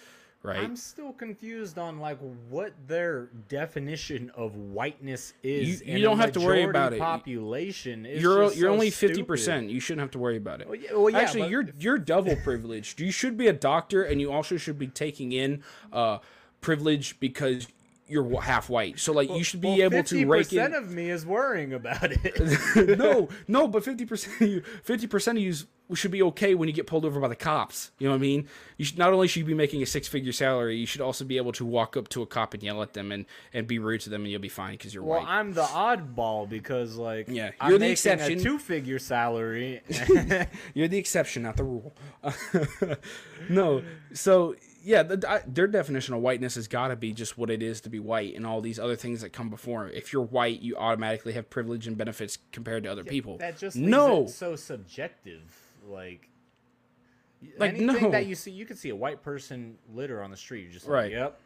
right I'm still confused on like what their definition of whiteness is. You- you don't have to worry about it. Population. You're just you're so only fifty percent. You shouldn't have to worry about it. Well, yeah, well, yeah, Actually, but you're you're double privileged. You should be a doctor, and you also should be taking in uh, privilege because you're half white. So like you should be well, able to rake in. percent of me is worrying about it. no, no, but fifty percent of you, fifty percent of you should be okay when you get pulled over by the cops. You know what I mean? You should not only should you be making a six figure salary, you should also be able to walk up to a cop and yell at them and and be rude to them, and you'll be fine because you're white. well, white. I'm the oddball because like Yeah, I'm you're the making exception. Two-figure salary. You're the exception, not the rule. no, so yeah, the, I, their definition of whiteness has got to be just what it is to be white, and all these other things that come before. If you're white, you automatically have privilege and benefits compared to other people. that just no, it so subjective. Like, Like, anything no. that you see, you could see a white person litter on the street. You're just like, Right. yep,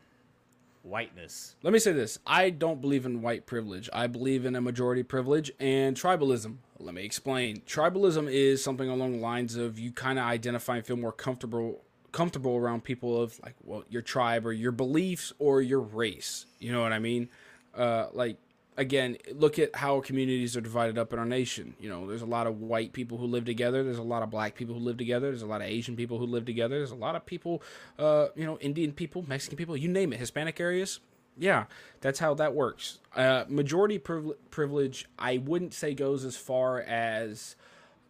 whiteness. let me say this: I don't believe in white privilege. I believe in a majority privilege and tribalism. Let me explain. Tribalism is something along the lines of you kind of identify and feel more comfortable comfortable around people of like well your tribe or your beliefs or your race. You know what I mean? Uh, like again, look at how communities are divided up in our nation. You know, there's a lot of white people who live together. There's a lot of black people who live together. There's a lot of Asian people who live together. There's a lot of people, uh, you know, Indian people, Mexican people, you name it, Hispanic areas. Yeah, that's how that works. Uh, majority privile- privilege, I wouldn't say goes as far as,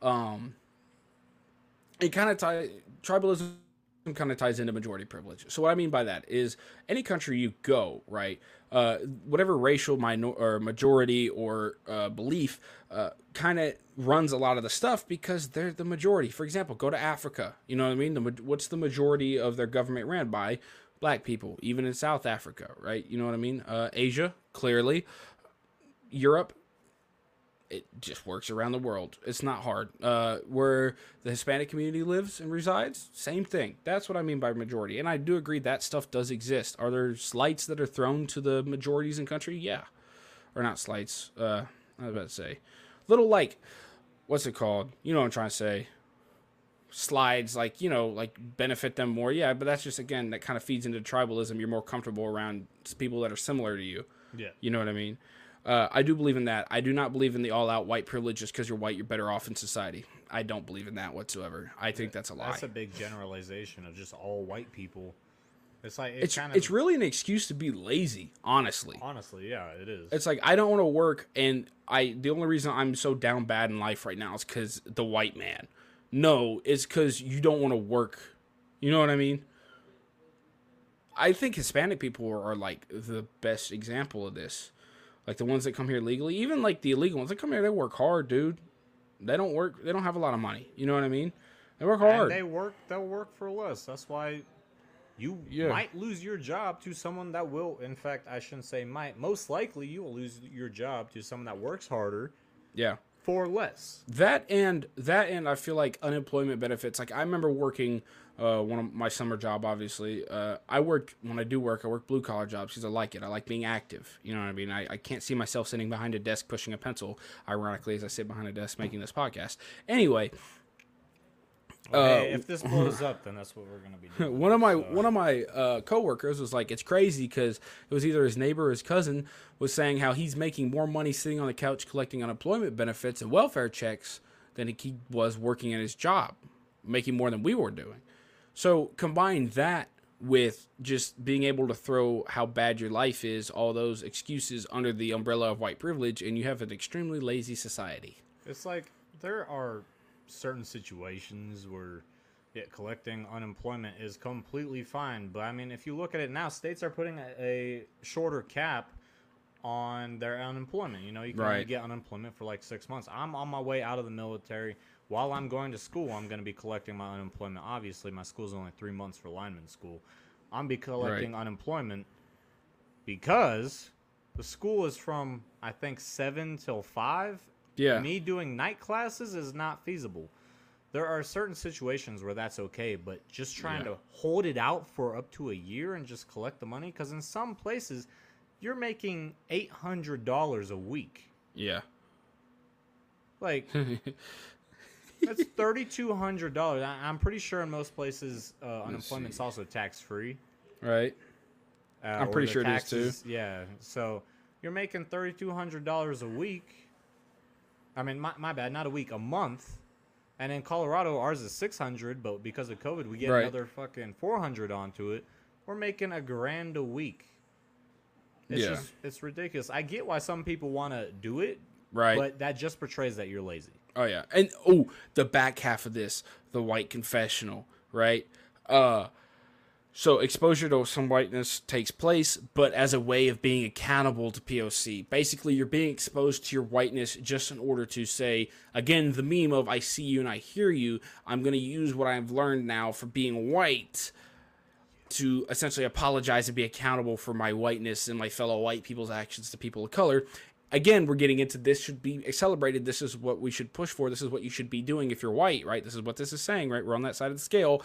um, it kind of ties tribalism kind of ties into majority privilege. So what I mean by that is any country you go, right, uh, whatever racial minor or majority or uh, belief uh, kind of runs a lot of the stuff because they're the majority. For example, go to Africa. You know what I mean? The, what's the majority of their government ran by? Black people, even in South Africa, right? You know what I mean? Uh, Asia, clearly. Europe, it just works around the world. It's not hard. Uh, where the Hispanic community lives and resides, same thing. That's what I mean by majority. And I do agree that stuff does exist. Are there slights that are thrown to the majorities in country? Yeah, or not slights. Uh, I was about to say, little like what's it called? You know what I'm trying to say. Slides like you know like benefit them more, yeah. But that's just again that kind of feeds into tribalism. You're more comfortable around people that are similar to you. Yeah. You know what I mean? Uh, I do believe in that. I do not believe in the all-out white privilege just because you're white, you're better off in society. I don't believe in that whatsoever. I think that's a lie. That's a big generalization of just all white people. It's like it it's kind of it's really an excuse to be lazy, honestly. honestly, yeah, it is. It's like I don't want to work, and I the only reason I'm so down bad in life right now is because the white man. No, it's because you don't want to work. You know what I mean? I think Hispanic people are, are like the best example of this. Like the ones that come here legally, even like the illegal ones that come here, they work hard, dude. They don't work. They don't have a lot of money. You know what I mean? They work hard. and they work. They'll work for less. That's why you Yeah. might lose your job to someone that will. In fact, I shouldn't say might. Most likely, you will lose your job to someone that works harder yeah. for less. That and that and I feel like unemployment benefits. Like I remember working uh, one of my summer job. Obviously, uh, I work when I do work. I work blue collar jobs because I like it. I like being active. You know what I mean? I, I can't see myself sitting behind a desk pushing a pencil. Ironically, as I sit behind a desk making this podcast. Anyway, Okay, if this blows up, then that's what we're gonna be doing. one of my So, one of my uh, coworkers was like, "It's crazy because it was either his neighbor or his cousin was saying how he's making more money sitting on the couch collecting unemployment benefits and welfare checks than he was working at his job, making more than we were doing." So combine that with just being able to throw how bad your life is, all those excuses under the umbrella of white privilege, and you have an extremely lazy society. It's like there are certain situations where yeah, collecting unemployment is completely fine. But I mean, if you look at it now, states are putting a, a shorter cap on their unemployment. You know, you can only Right. get unemployment for like six months. I'm on my way out of the military. While I'm going to school, I'm going to be collecting my unemployment. Obviously, my school's only three months for lineman school. I'm be collecting unemployment because the school is from I think seven till five. Yeah. Me doing night classes is not feasible. There are certain situations where that's okay, but just trying Yeah. to hold it out for up to a year and just collect the money, because in some places, you're making eight hundred dollars a week. Yeah. Like that's thirty two hundred dollars. I'm pretty sure in most places, uh, unemployment's see. also tax free. right. Uh, I'm pretty sure it is, too. taxes- Yeah, so you're making thirty two hundred dollars a week. I mean, my, my bad, not a week, a month. And in Colorado, ours is six hundred, but because of COVID, we get Right. another fucking four hundred onto it. We're making a grand a week. It's Yeah. just it's ridiculous. I get why some people want to do it, Right. but that just portrays that you're lazy. Oh yeah, and oh, the back half of this, the white confessional, right? Uh, so exposure to some whiteness takes place, but as a way of being accountable to POC. Basically, you're being exposed to your whiteness just in order to say, again, the meme of "I see you and I hear you." I'm going to use what I've learned now for being white to essentially apologize and be accountable for my whiteness and my fellow white people's actions to people of color. Again, we're getting into this should be celebrated. This is what we should push for. This is what you should be doing if you're white, right? This is what this is saying, right? We're on that side of the scale.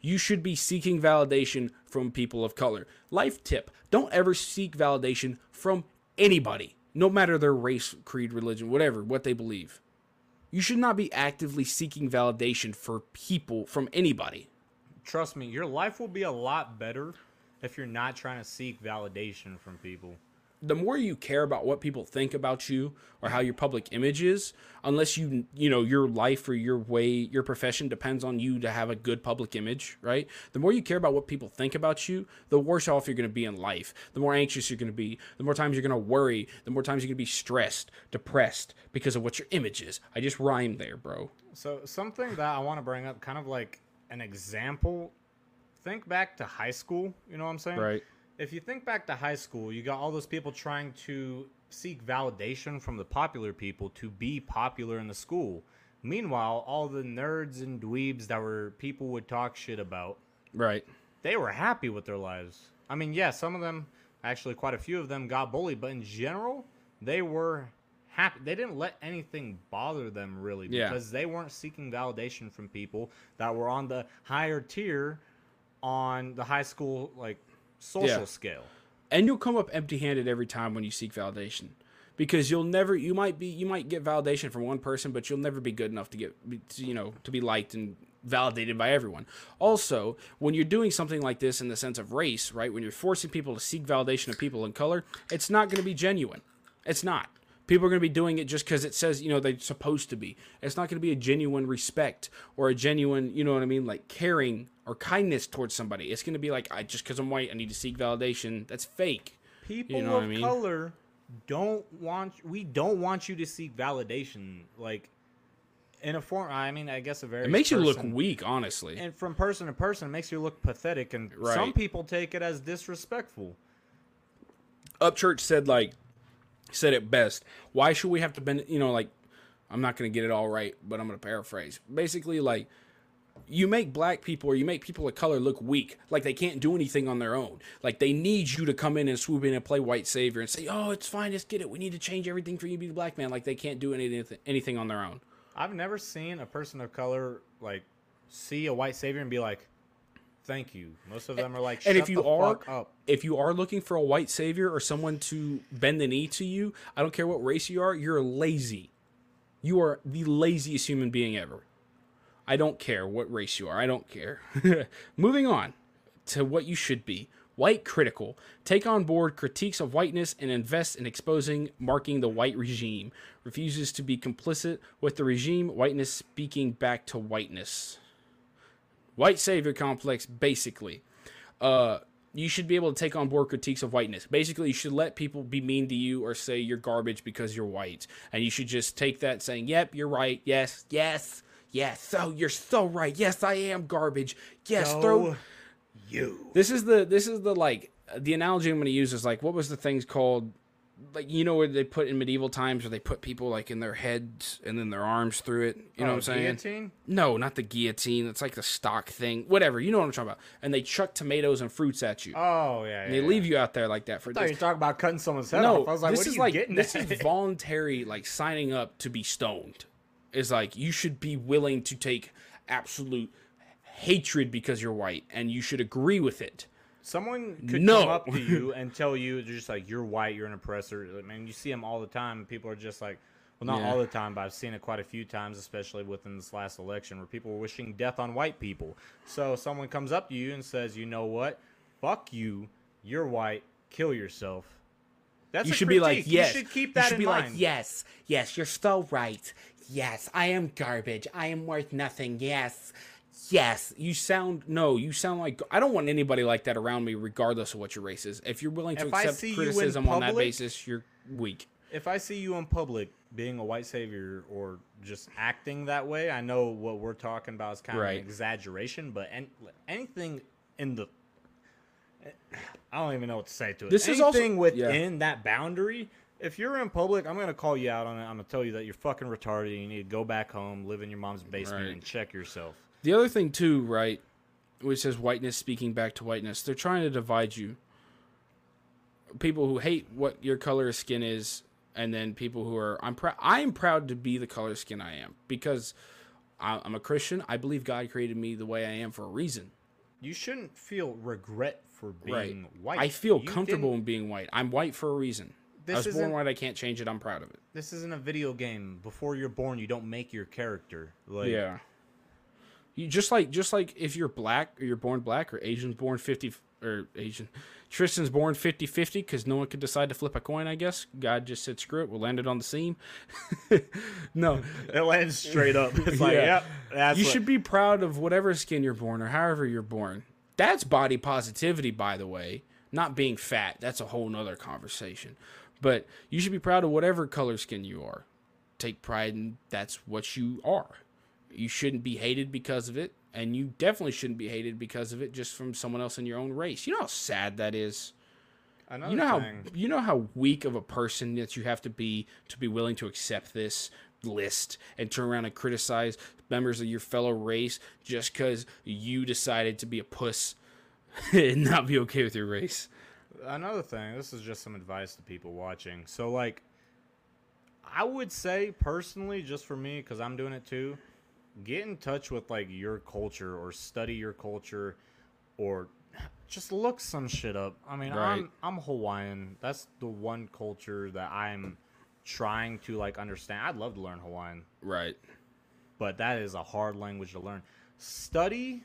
You should be seeking validation from people of color. Life tip don't ever seek validation from anybody, no matter their race, creed, religion, whatever, what they believe. You should not be actively seeking validation for people from anybody. Trust me, your life will be a lot better if you're not trying to seek validation from people. The more you care about what people think about you or how your public image is unless you you know your life or your way your profession depends on you to have a good public image right the more you care about what people think about you the worse off you're going to be in life the more anxious you're going to be the more times you're going to worry the more times you're going to be stressed depressed because of what your image is i just rhymed there bro So something that I want to bring up, kind of like an example. Think back to high school. You know what I'm saying? right If you think back to high school, you got all those people trying to seek validation from the popular people to be popular in the school. Meanwhile, all the nerds and dweebs that were people would talk shit about, right they were happy with their lives. I mean, yeah, some of them, actually quite a few of them got bullied, but in general, they were happy. They didn't let anything bother them really Yeah. because they weren't seeking validation from people that were on the higher tier on the high school like social Yeah. scale. and you'll come up empty-handed every time when you seek validation. Because you'll never you might be you might get validation from one person but you'll never be good enough to get to, you know to be liked and validated by everyone. Also when you're doing something like this in the sense of race right when you're forcing people to seek validation of people in color it's not going to be genuine. It's not. People are going to be doing it just because it says you know they're supposed to be. It's not going to be a genuine respect or a genuine you know what i mean like caring or kindness towards somebody it's going to be like i just because i'm white i need to seek validation that's fake People You know of I mean? color don't want we don't want you to seek validation like in a form I mean I guess a very it makes you look weak honestly and from person to person it makes you look pathetic and Right. some people take it as disrespectful. Upchurch said like said it best. Why should we have to bend? You know, like I'm not gonna get it all right, but I'm gonna paraphrase. Basically, like you make black people or you make people of color look weak, like they can't do anything on their own. Like they need you to come in and swoop in and play white savior and say, "Oh, it's fine, just get it. We need to change everything for you to be the black man." Like they can't do anything anything on their own. I've never seen a person of color like see a white savior and be like, "Thank you." Most of them are like, and if you are fuck up." if you are looking for a white savior or someone to bend the knee to you i don't care what race you are you're lazy you are the laziest human being ever i don't care what race you are i don't care moving on to what you should be white critical take on board critiques of whiteness and invest in exposing marking the white regime refuses to be complicit with the regime whiteness speaking back to whiteness white savior complex basically uh you should be able to take on board critiques of whiteness. Basically, you should let people be mean to you or say you're garbage because you're white. And you should just take that saying, "Yep, you're right. Yes, yes, yes. So you're so right. Yes, I am garbage. Yes, throw you. this is the this is the like the analogy I'm going to use is like what was the things called like you know where they put in medieval times where they put people like in their heads and then their arms through it. You know Oh, what I'm saying? guillotine? No, not the guillotine. It's like the stock thing. Whatever. You know what I'm talking about. And they chuck tomatoes and fruits at you. Oh yeah, and they leave you out there like that for I thought you this. were talking about cutting someone's head No, off. I was like, this is like this at? is voluntary, like signing up to be stoned. Is like you should be willing to take absolute hatred because you're white, and you should agree with it. Someone could No. come up to you and tell you they're just like you're white, you're an oppressor. I mean, you see them all the time. And people are just like, well, not Yeah. all the time, but I've seen it quite a few times, especially within this last election, where people were wishing death on white people. So someone comes up to you and says, you know what? Fuck you. You're white. Kill yourself. That's you should be like, yes. You should keep that you should in be mind. like, yes, yes, you're so right. Yes, I am garbage. I am worth nothing. Yes, yes. You sound no. You sound like I don't want anybody like that around me, regardless of what your race is. If you're willing to If accept see you in criticism on that basis, you're weak. if I see you in public being a white savior or just acting that way, I know what we're talking about is kind of an exaggeration, but an, anything in the I don't even know what to say to it. This is anything also- yeah. within that boundary. If you're in public, I'm gonna call you out on it. I'm gonna tell you that you're fucking retarded. You need to go back home, live in your mom's basement, Right. and check yourself. The other thing too, right, which says whiteness speaking back to whiteness, they're trying to divide you. People who hate what your color of skin is, and then people who are I'm proud. I am proud to be the color of skin I am because I'm a Christian. I believe God created me the way I am for a reason. You shouldn't feel regret for being right. white. I feel You comfortable didn't- in being white. I'm white for a reason. This I was born white. I can't change it. I'm proud of it. This isn't a video game. Before you're born, you don't make your character. Like, yeah. You just like just like if you're black or you're born black or Asian's born 50 or Asian Tristan's born 50-50 cuz no one could decide to flip a coin, I guess. God just said screw it, we'll land it on the seam. no. It lands straight up. It's like, Yeah. yep, that's You what- should be proud of whatever skin you're born or however you're born. That's body positivity, by the way. Not being fat. That's a whole nother conversation. But you should be proud of whatever color skin you are. Take pride in that's what you are. You shouldn't be hated because of it, and you definitely shouldn't be hated because of it just from someone else in your own race. You know how sad that is. Another You know how you know how weak of a person that you have to be to be willing to accept this list and turn around and criticize members of your fellow race just because you decided to be a puss and not be okay with your race. another thing. This is just some advice to people watching. So, like, I would say personally, just for me, because I'm doing it too, get in touch with like your culture or study your culture, or just look some shit up. I mean, Right. I'm I'm Hawaiian. That's the one culture that I'm trying to like understand. I'd love to learn Hawaiian, Right. but that is a hard language to learn. Study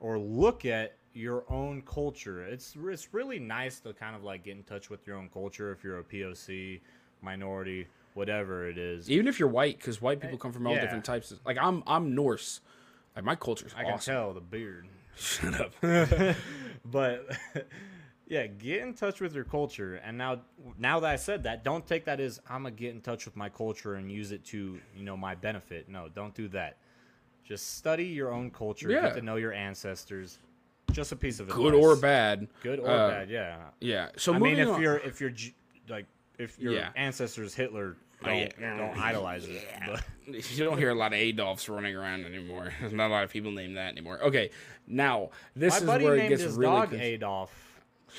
or look at your own culture. It's it's really nice to kind of like get in touch with your own culture if you're a POC, minority, whatever it is. Even if you're white, because white people eh, come from all yeah. different types. Of, like I'm, I'm Norse. Like my culture's I can awesome. tell the beard. Shut up. but yeah, get in touch with your culture. And now, now that I said that, don't take that as I'm gonna get in touch with my culture and use it to you know my benefit. No, don't do that. Just study your own culture. Yeah. Get to know your ancestors. Just a piece of it. Good or bad. Good or Uh, bad. Yeah. Yeah. So I mean, if on- you're if you're like if your Yeah. ancestors Hitler, Oh, don't yeah. don't idolize it. But you don't hear a lot of Adolfs running around anymore. There's not a lot of people named that anymore. Okay, now this my is where it gets really. dog con- Adolf.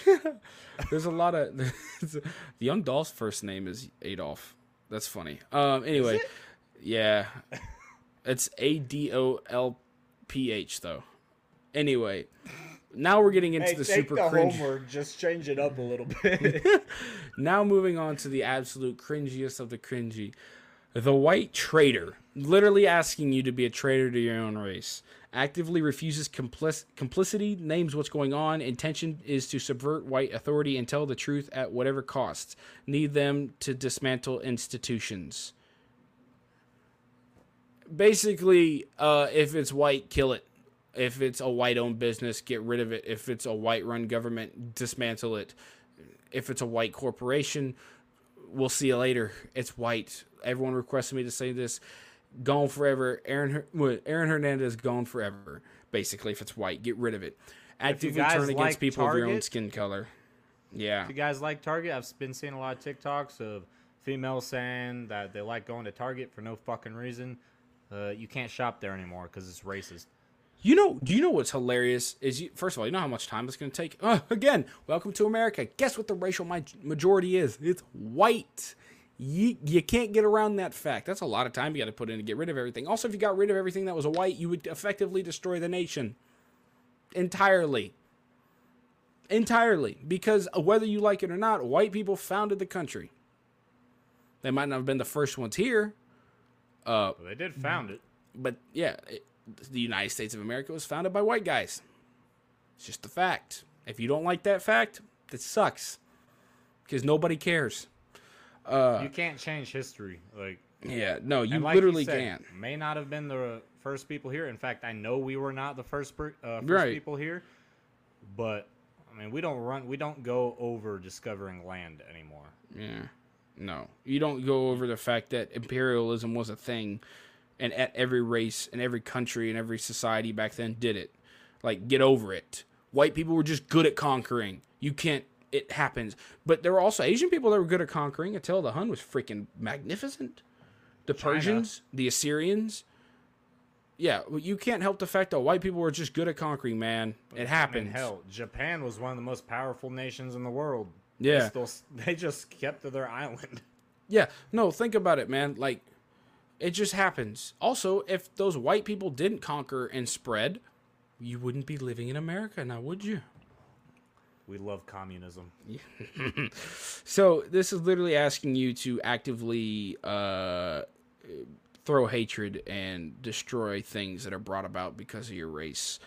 There's a lot of the young doll's first name is Adolf. That's funny. Um. Anyway, yeah, it's A D O L P H though. Anyway, now we're getting into the super cringe. just change it up a little bit. Now moving on to the absolute cringiest of the cringy. The white traitor, literally asking you to be a traitor to your own race. Actively refuses complic- complicity, names what's going on. Intention is to subvert white authority and tell the truth at whatever cost. Need them to dismantle institutions. Basically, uh, if it's white, kill it. If it's a white owned business, get rid of it. If it's a white run government, dismantle it if it's a white corporation, we'll see you later. It's white. Everyone requested me to say this. Gone forever. Aaron Aaron Hernandez gone forever. Basically, if it's white, get rid of it. Actively turn against like people of your own skin color. Yeah. If you guys like Target, I've been seeing a lot of TikToks of females saying that they like going to Target for no fucking reason. Uh, you can't shop there anymore because it's racist. You know, do you know what's hilarious? Is you, first of all, you know how much time it's going to take. Uh, again, welcome to America. Guess what the racial majority is? It's white. You, you can't get around that fact. That's a lot of time you got to put in to get rid of everything. Also, if you got rid of everything that was a white, you would effectively destroy the nation entirely. Entirely, because uh, whether you like it or not, white people founded the country. They might not have been the first ones here, uh, Well, they did found it. but yeah, it, the United States of America was founded by white guys. It's just a fact. If you don't like that fact, that sucks. Because nobody cares. You can't change history. Like Yeah, no, you like literally said, can't. May not have been the first people here. In fact, I know we were not the first per, uh, first Right. people here. But I mean, we don't run. We don't go over discovering land anymore. Yeah, no, you don't go over the fact that imperialism was a thing, and at every race and every country and every society back then did it. Like, get over it. White people were just good at conquering. You can't. It happens. But there were also Asian people that were good at conquering. Attila the Hun was freaking magnificent. The Persians, the Assyrians. Yeah, well, you can't help the fact that white people were just good at conquering, man. It And happens. hell, Japan was one of the most powerful nations in the world. Yeah. They, still, they just kept to their island. Yeah, no, think about it, man. Like, it just happens. Also, if those white people didn't conquer and spread, you wouldn't be living in America now, would you? We love communism. So, this is literally asking you to actively uh, throw hatred and destroy things that are brought about because of your race.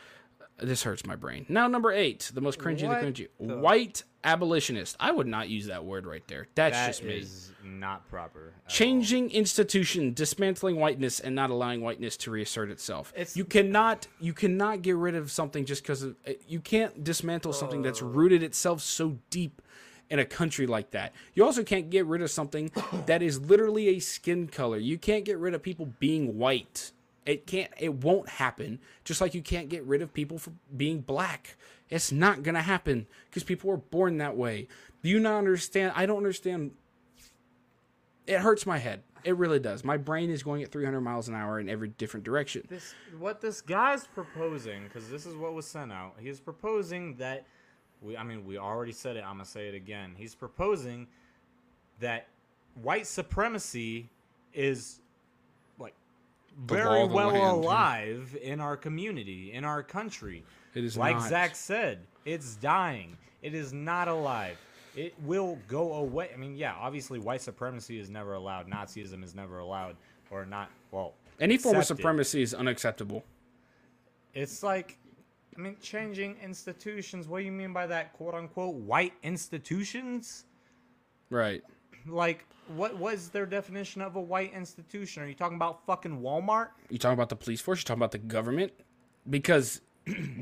This hurts my brain. Now, number eight, the most cringy What of the cringy. the- White abolitionist. I would not use that word right there. That's That just me. is not proper. at all. changing institution dismantling whiteness and not allowing whiteness to reassert itself It's- you cannot you cannot get rid of something just because of eh, you can't dismantle something that's oh. rooted itself so deep in a country like that you also can't get rid of something that is literally a skin color you can't get rid of people being white it can't it won't happen just like you can't get rid of people for being black it's not gonna happen because people were born that way do you not understand i don't understand it hurts my head. It really does. My brain is going at 300 miles an hour in every different direction. This what this guy's proposing because this is what was sent out. He is proposing that we. I mean, we already said it. I'm gonna say it again. He's proposing that white supremacy is like The very well alive in our community, in our country. It is like not. Zach said, it's dying. It is not alive. it will go away. I mean, yeah, obviously white supremacy is never allowed, Nazism is never allowed, or not. Well, Any form of supremacy is unacceptable. It's like, I mean, changing institutions. What do you mean by that, quote unquote, white institutions? Right. Like, what was their definition of a white institution? Are you talking about fucking Walmart? You talking about the police force? You talking about the government? Because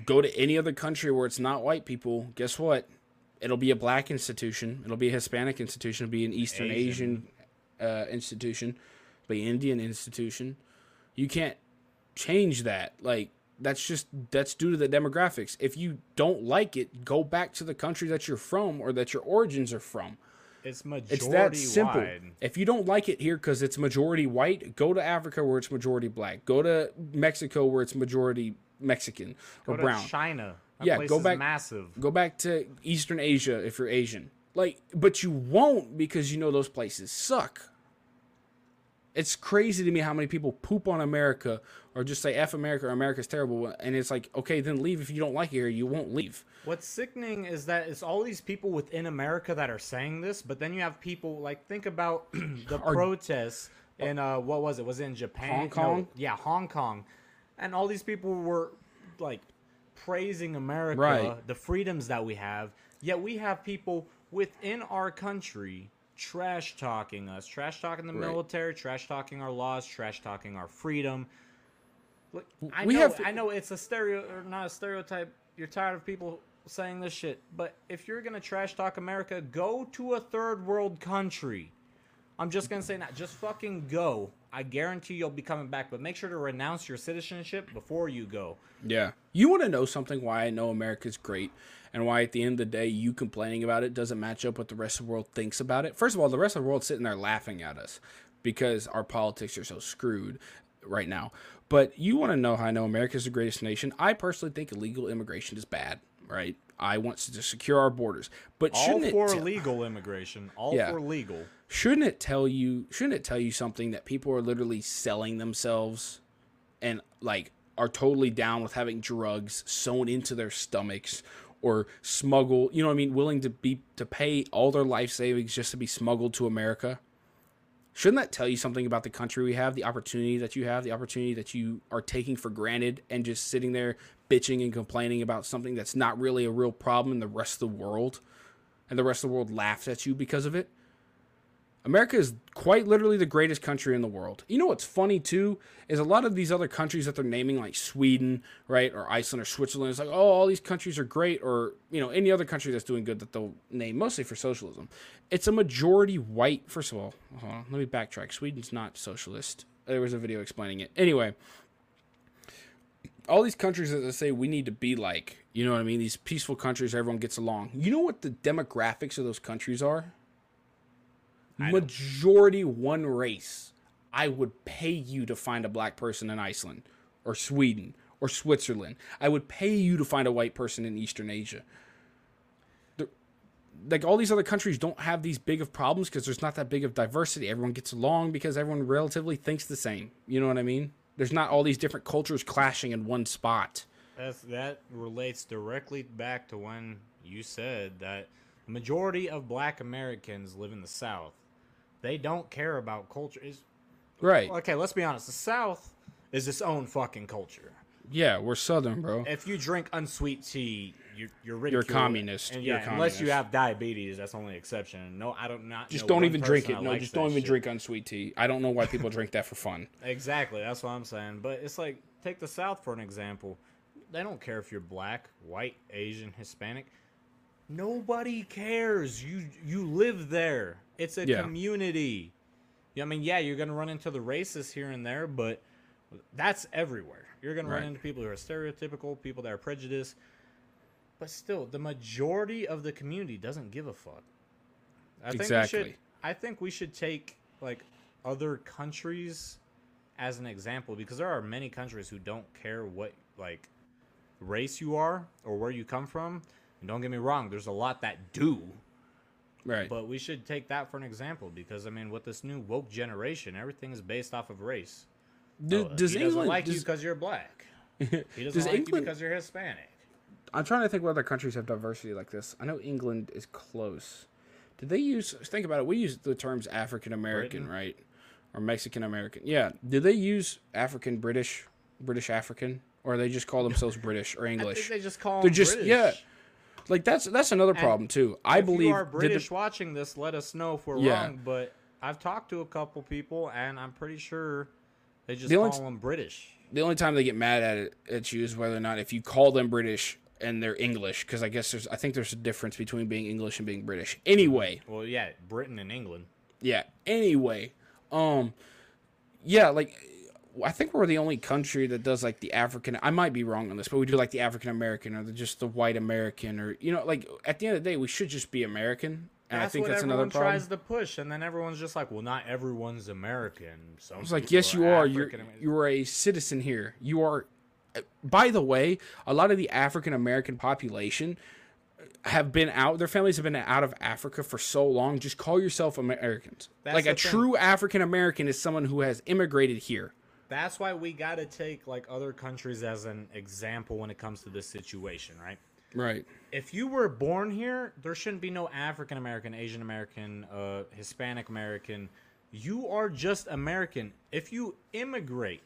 go to any other country where it's not white people. Guess what? It'll be a black institution. It'll be a Hispanic institution. It'll be an Eastern Asian, uh, institution. Be an Indian institution. You can't change that. Like that's just that's due to the demographics. If you don't like it, go back to the country that you're from or that your origins are from. It's majority It's that simple. wide. If you don't like it here because it's majority white, go to Africa where it's majority black. Go to Mexico where it's majority Mexican or Go to brown. China. That Yeah, place go is back- Massive. Go back to Eastern Asia if you're Asian. Like, but you won't because you know those places suck. It's crazy to me how many people poop on America or just say F America or America's terrible. And it's like, okay, then leave if you don't like it here. You won't leave. What's sickening is that it's all these people within America that are saying this, but then you have people like think about the protests in uh what was it? Was it in Japan? Hong No, Kong? yeah, Hong Kong. And all these people were like praising America, Right. the freedoms that we have. Yet we have people within our country trash talking us, trash talking the Right. military, trash talking our laws, trash talking our freedom. Look, I We know, have- I know it's a stereo or not a stereotype. You're tired of people saying this shit, but if you're gonna trash talk America, go to a third world country. I'm just gonna say that. Just fucking go. I guarantee you'll be coming back, but make sure to renounce your citizenship before you go. Yeah. You want to know something why I know America's great and why at the end of the day you complaining about it doesn't match up with the rest of the world thinks about it? First of all, the rest of the world's sitting there laughing at us because our politics are so screwed right now. But you want to know how I know America's the greatest nation? I personally think illegal immigration is bad, right? I want to secure our borders. But All shouldn't for it te- legal immigration. All Yeah. for legal. Shouldn't it tell you shouldn't it tell you something that people are literally selling themselves and like are totally down with having drugs sewn into their stomachs or smuggle you know what i mean willing to be to pay all their life savings just to be smuggled to america? Shouldn't that tell you something about the country we have the opportunity that you have the opportunity that you are taking for granted and just sitting there bitching and complaining about something that's not really a real problem in the rest of the world? And the rest of the world laughs at you because of it America is quite literally the greatest country in the world. You know what's funny too is a lot of these other countries that they're naming, like Sweden, right, or Iceland or Switzerland. It's like, oh, all these countries are great, or you know, any other country that's doing good that they'll name, mostly for socialism. It's a majority white. First of all, on, let me backtrack. Sweden's not socialist. There was a video explaining it. Anyway, all these countries that they say we need to be like, you know what I mean? These peaceful countries, everyone gets along. You know what the demographics of those countries are? Majority one race. I would pay you to find a black person in Iceland or Sweden or Switzerland. I would pay you to find a white person in Eastern Asia. The- like all these other countries don't have these big of problems because there's not that big of diversity. Everyone gets along because everyone relatively thinks the same. You know what I mean? There's not all these different cultures clashing in one spot. That's, that relates directly back to when you said that the majority of black Americans live in the South. They don't care about culture. Is Right. Okay, let's be honest. The South is its own fucking culture. Yeah, we're southern, bro. If you drink unsweet tea, you're you're You're a communist. And You're yeah, a unless you have diabetes, that's the only exception. No, I don't not. Just don't even drink it. No, just don't even shit. drink unsweet tea. I don't know why people drink that for fun. Exactly, that's what I'm saying. But it's like take the South for an example. They don't care if you're black, white, Asian, Hispanic. Nobody cares. You you live there. It's a Yeah. community. Yeah, I mean, yeah, you're gonna run into the racists here and there, but that's everywhere. You're gonna run into people who are stereotypical, people that are prejudiced. But still, the majority of the community doesn't give a fuck. I think we should. Exactly. I think we should take like other countries as an example because there are many countries who don't care what like race you are or where you come from. And don't get me wrong, there's a lot that do, Right. but we should take that for an example because I mean, with this new woke generation, everything is based off of race. Do- Oh, does he England doesn't like you because you're black? He doesn't Does like you because you're Hispanic. I'm trying to think what other countries have diversity like this. I know England is close. Did they use? Think about it. We use the terms African American, right? Or Mexican American. Yeah. Did they use African British, British African, or they just call themselves British or I think English? they just call They're them just- British. yeah, Like that's that's another problem too. I if believe you are that the- British watching this, let us know if we're Yeah. wrong. But I've talked to a couple people, and I'm pretty sure they just The call t- them British. the only time they get mad at it at you is whether or not if you call them British and they're English, because I guess there's I think there's a difference between being English and being British. Anyway, Well, yeah, Britain and England. yeah. Anyway, um, yeah, like I think we're the only country that does like the African. I might be wrong on this, but we do like the African American or the, just the white American, or you know, like at the end of the day, we should just be American. And That's I think what that's everyone another problem. tries to push, and then everyone's just like, "Well, not everyone's American." Some I was like, yes, you are. You're you are a citizen here. You are. By the way, a lot of the African American population have been out. Their families have been out of Africa for so long. Just call yourself Americans. That's like a thing. true African American is someone who has immigrated here. That's why we got to take like other countries as an example when it comes to this situation, right? Right. If you were born here, there shouldn't be no African American, Asian American, uh, Hispanic American. You are just American. If you immigrate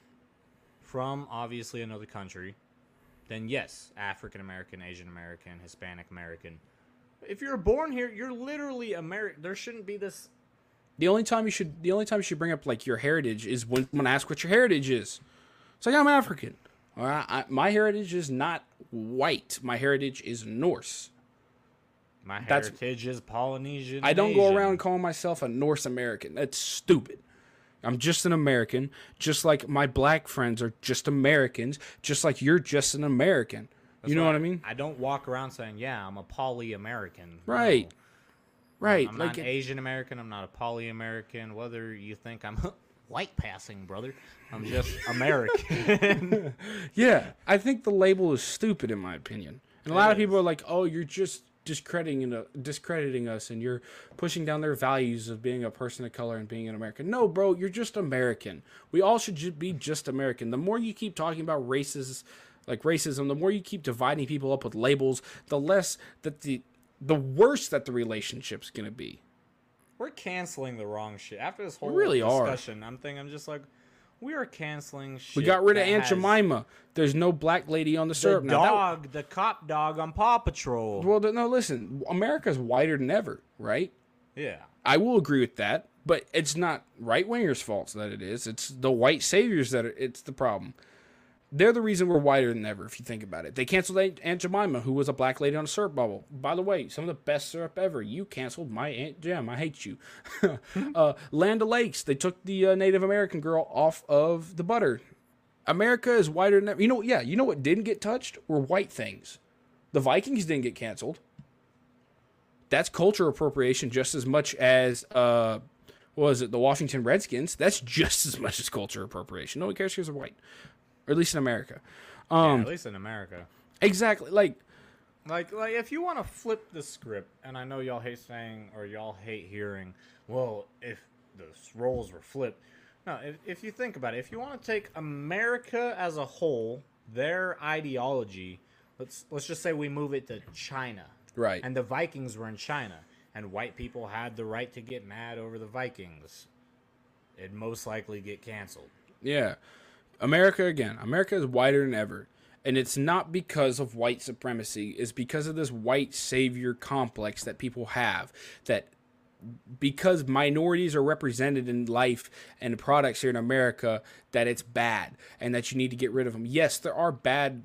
from obviously another country, then yes, African American, Asian American, Hispanic American. If you're born here, you're literally American. There shouldn't be this The only time you should the only time you should bring up like your heritage is when someone asks what your heritage is. It's like I'm African. All right, I, my heritage is not white. My heritage is Norse. My That's- heritage is Polynesian. I don't go around calling myself a Norse American. That's stupid. I'm just an American, just like my black friends are just Americans, just like you're just an American. you know what I mean? I don't walk around saying, "Yeah, I'm a poly American." Right. Right. I'm like not Asian American. I'm not a poly American. Whether you think I'm white passing, brother, I'm just American. Yeah, I think the label is stupid in my opinion. And a lot of people are like, "Oh, you're just discrediting uh, discrediting us and you're pushing down their values of being a person of color and being an American." No, bro, you're just American. We all should ju- be just American. The more you keep talking about races like racism, the more you keep dividing people up with labels, the less that the the worse that the relationship's going to be. We're canceling the wrong shit. After this whole really are. discussion, I'm thinking, I'm just like, we are canceling shit. We got rid of that Aunt Jemima. There's no black lady on the The syrup now. That- dog, the cop dog on Paw Patrol. well, no, listen. America's whiter than ever, right? yeah. I will agree with that, but it's not right wingers' faults that it is. It's the white saviors that are, it's the problem. They're the reason we're whiter than ever, if you think about it. They canceled Aunt Jemima, who was a black lady on a syrup bubble. By the way, some of the best syrup ever. You canceled my Aunt Jem. I hate you. uh, Land of Lakes, they took the uh, Native American girl off of the butter. America is whiter than ever. You know, yeah, you know what didn't get touched were white things. The Vikings didn't get canceled that's culture appropriation just as much as uh what was it the washington redskins that's just as much as culture appropriation no one cares because they're white or at least in america yeah. um At least in America. exactly like Like, like if you want to flip the script, and I know y'all hate saying or y'all hate hearing, well, if the roles were flipped. No, if, if you think about it, if you want to take America as a whole, their ideology, let's let's just say we move it to China, right and the Vikings were in China, and white people had the right to get mad over the Vikings. It'd most likely get canceled. yeah america again america is whiter than ever and it's not because of white supremacy it's because of this white savior complex that people have that because minorities are represented in life and products here in America that it's bad and that you need to get rid of them. Yes, there are bad,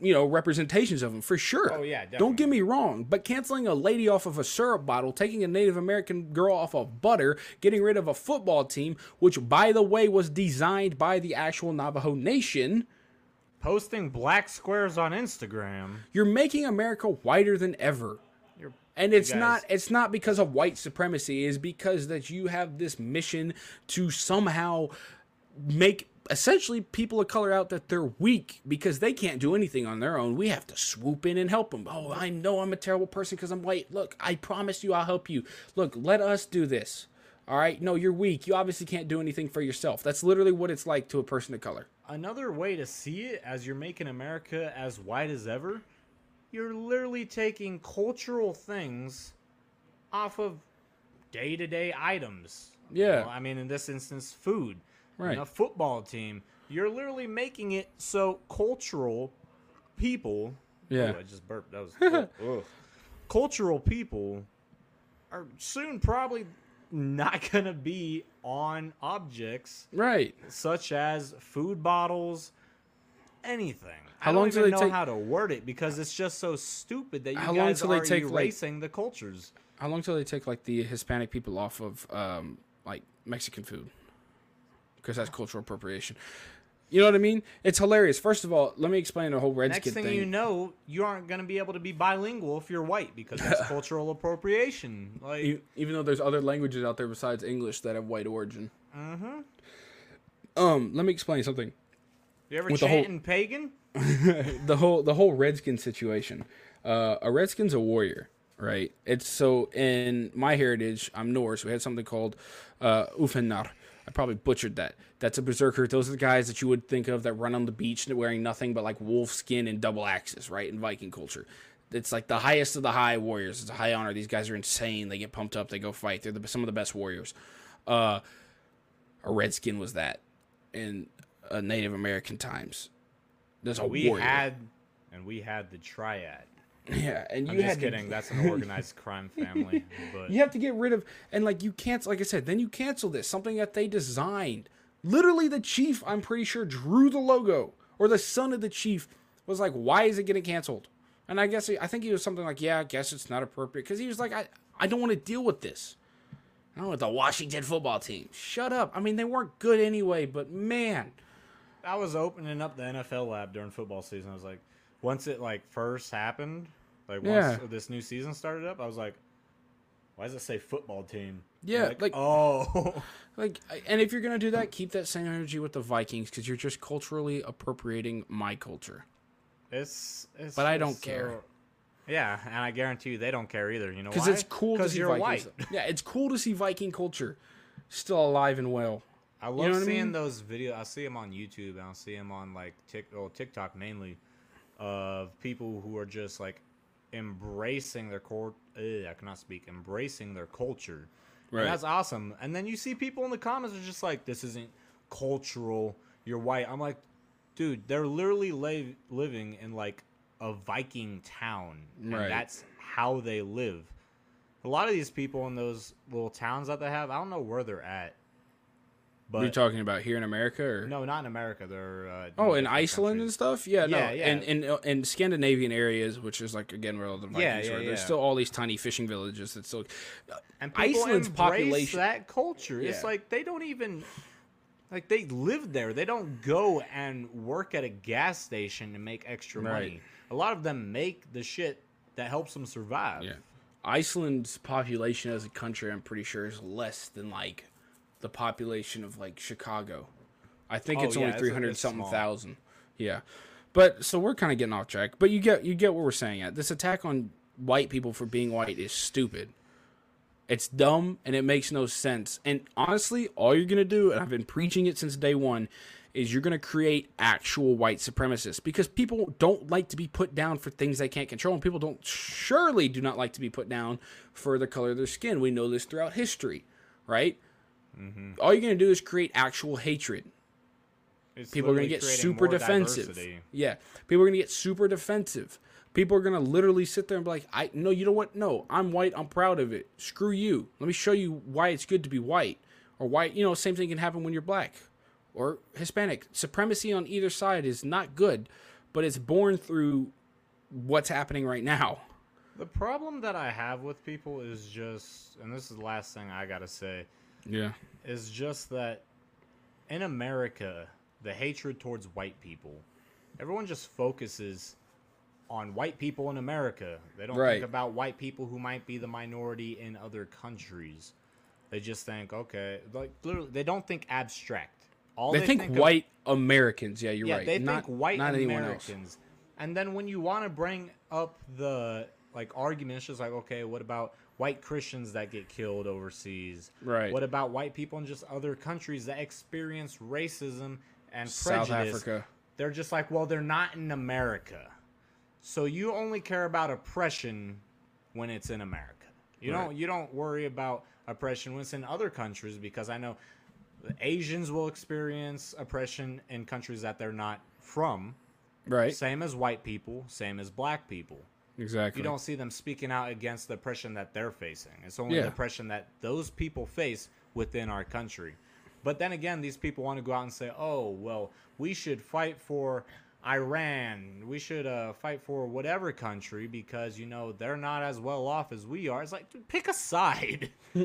you know, representations of them for sure. Oh, yeah, Don't get me wrong, but canceling a lady off of a syrup bottle, taking a Native American girl off of butter, getting rid of a football team, which by the way was designed by the actual Navajo Nation, Posting black squares on Instagram. you're making America whiter than ever. You're and it's not it's not because of white supremacy it's because that you have this mission to somehow make essentially people of color out that they're weak because they can't do anything on their own. We have to swoop in and help them. Oh i know i'm a terrible person because i'm white. Look i promise you i'll help you. Look let us do this. All right? No you're weak. You obviously can't do anything for yourself. That's literally what it's like to a person of color. Another way to see it as you're making America as white as ever, you're literally taking cultural things off of day to day items. Yeah. I mean, in this instance, food. Right. A football team, you're literally making it so cultural people. Yeah. Ooh, I just burped. That was. ugh. Cultural people are soon probably not gonna be on objects Right. such as food bottles, anything. How I don't long do even they know take- how to word it because it's just so stupid that you How long guys they are take, like- erasing the cultures. How long till they take like the Hispanic people off of um like Mexican food? Because that's cultural appropriation. You know what I mean? It's hilarious. First of all, let me explain the whole Redskin Next thing, thing. you know, you aren't going to be able to be bilingual if you're white because that's cultural appropriation. Like, even though there's other languages out there besides English that have white origin. Mm-hmm. Um, let me explain something. you ever with the whole- chanting pagan? the whole the whole redskin situation. Uh, a redskin's a warrior, right? It's so in my heritage, I'm Norse. We had something called uh, Ufenar. I probably butchered that. That's a berserker. Those are the guys that you would think of that run on the beach wearing nothing but like wolf skin and double axes, right? In Viking culture, it's like the highest of the high warriors. It's a high honor. These guys are insane. They get pumped up. They go fight. They're the, some of the best warriors. Uh, a redskin was that in uh, Native American times. There's a We warrior. had, and we had the triad. Yeah, and you I'm just had to- kidding. That's an organized crime family. But you have to get rid of and like you cancel. Like I said, then you cancel this something that they designed. Literally, the chief, I'm pretty sure, drew the logo, or the son of the chief was like, "Why is it getting canceled?" And I guess I think he was something like, "Yeah, I guess it's not appropriate," because he was like, "I I don't want to deal with this." I don't want the Washington football team. Shut up. I mean, they weren't good anyway, but man, I was opening up the NFL lab during football season. I was like, once it like first happened, like once Yeah. this new season started up, I was like, why does it say football team? Yeah, like, like- oh, like, and if you're gonna do that, keep that same energy with the Vikings, because you're just culturally appropriating my culture. it's, it's But I don't care. Yeah, and I guarantee you they don't care either. You know because it's cool because you're Vikings. white. Yeah, it's cool to see Viking culture still alive and well. I love know what I seeing mean? those videos. I see them on YouTube. and I see them on like Tik, oh, TikTok mainly, of people who are just like embracing their core. I cannot speak. Embracing their culture. Right. And that's awesome. And then you see people in the comments are just like, "This isn't cultural. You're white." I'm like, dude, they're literally la- living in like a Viking town, and Right. that's how they live. A lot of these people in those little towns that they have, I don't know where they're at. What are talking about here in America or No, not in America. They're uh, Oh, in Iceland and stuff? Yeah, no. Yeah, yeah. In, in in Scandinavian areas, which is like again where all the Vikings Yeah, yeah, were, there's still all these tiny fishing villages that still and Iceland's population- that culture. It's like they don't even like they live there. They don't go and work at a gas station and make extra Right. money. A lot of them make the shit that helps them survive. Yeah. Iceland's population as a country, I'm pretty sure, is less than like the population of like Chicago. I think Oh, it's yeah, only three hundred something small. thousand. Yeah. But so we're kind of getting off track. But you get you get what we're saying at. This attack on white people for being white is stupid. It's dumb and it makes no sense. And honestly, all you're gonna do, and I've been preaching it since day one, is you're gonna create actual white supremacists because people don't like to be put down for things they can't control, and people don't surely do not like to be put down for the color of their skin. We know this throughout history, right? Mm-hmm. All you're gonna do is create actual hatred It's people are going to get super defensive. diversity. Yeah, people are going to get super defensive. People are going to literally sit there and be like, "I no, you know what? No, I'm white. I'm proud of it. Screw you. Let me show you why it's good to be white, or why you know same thing can happen when you're black or Hispanic. Supremacy on either side is not good, but it's born through what's happening right now. The problem that I have with people is just, and this is the last thing I gotta say, Yeah, is just that in America, the hatred towards white people, everyone just focuses on white people in America. They don't Right. think about white people who might be the minority in other countries. They just think, okay, like literally, they don't think abstract. All they, think, of- white Americans. Yeah, you're yeah, right. they not, think white not. Americans. And then when you want to bring up the like argument, it's just like, okay, what about white Christians that get killed overseas? Right. What about white people in just other countries that experience racism and South prejudice? Africa. They're just like, well, they're not in America. So you only care about oppression when it's in America. You Right. don't you don't worry about oppression when it's in other countries because I know Asians will experience oppression in countries that they're not from. Right. Same as white people, same as black people. Exactly. You don't see them speaking out against the oppression that they're facing. It's only Yeah. the oppression that those people face within our country. But then again, these people want to go out and say, "Oh, well, we should fight for Iran. We should uh, fight for whatever country because you know they're not as well off as we are." It's like, dude, pick a side.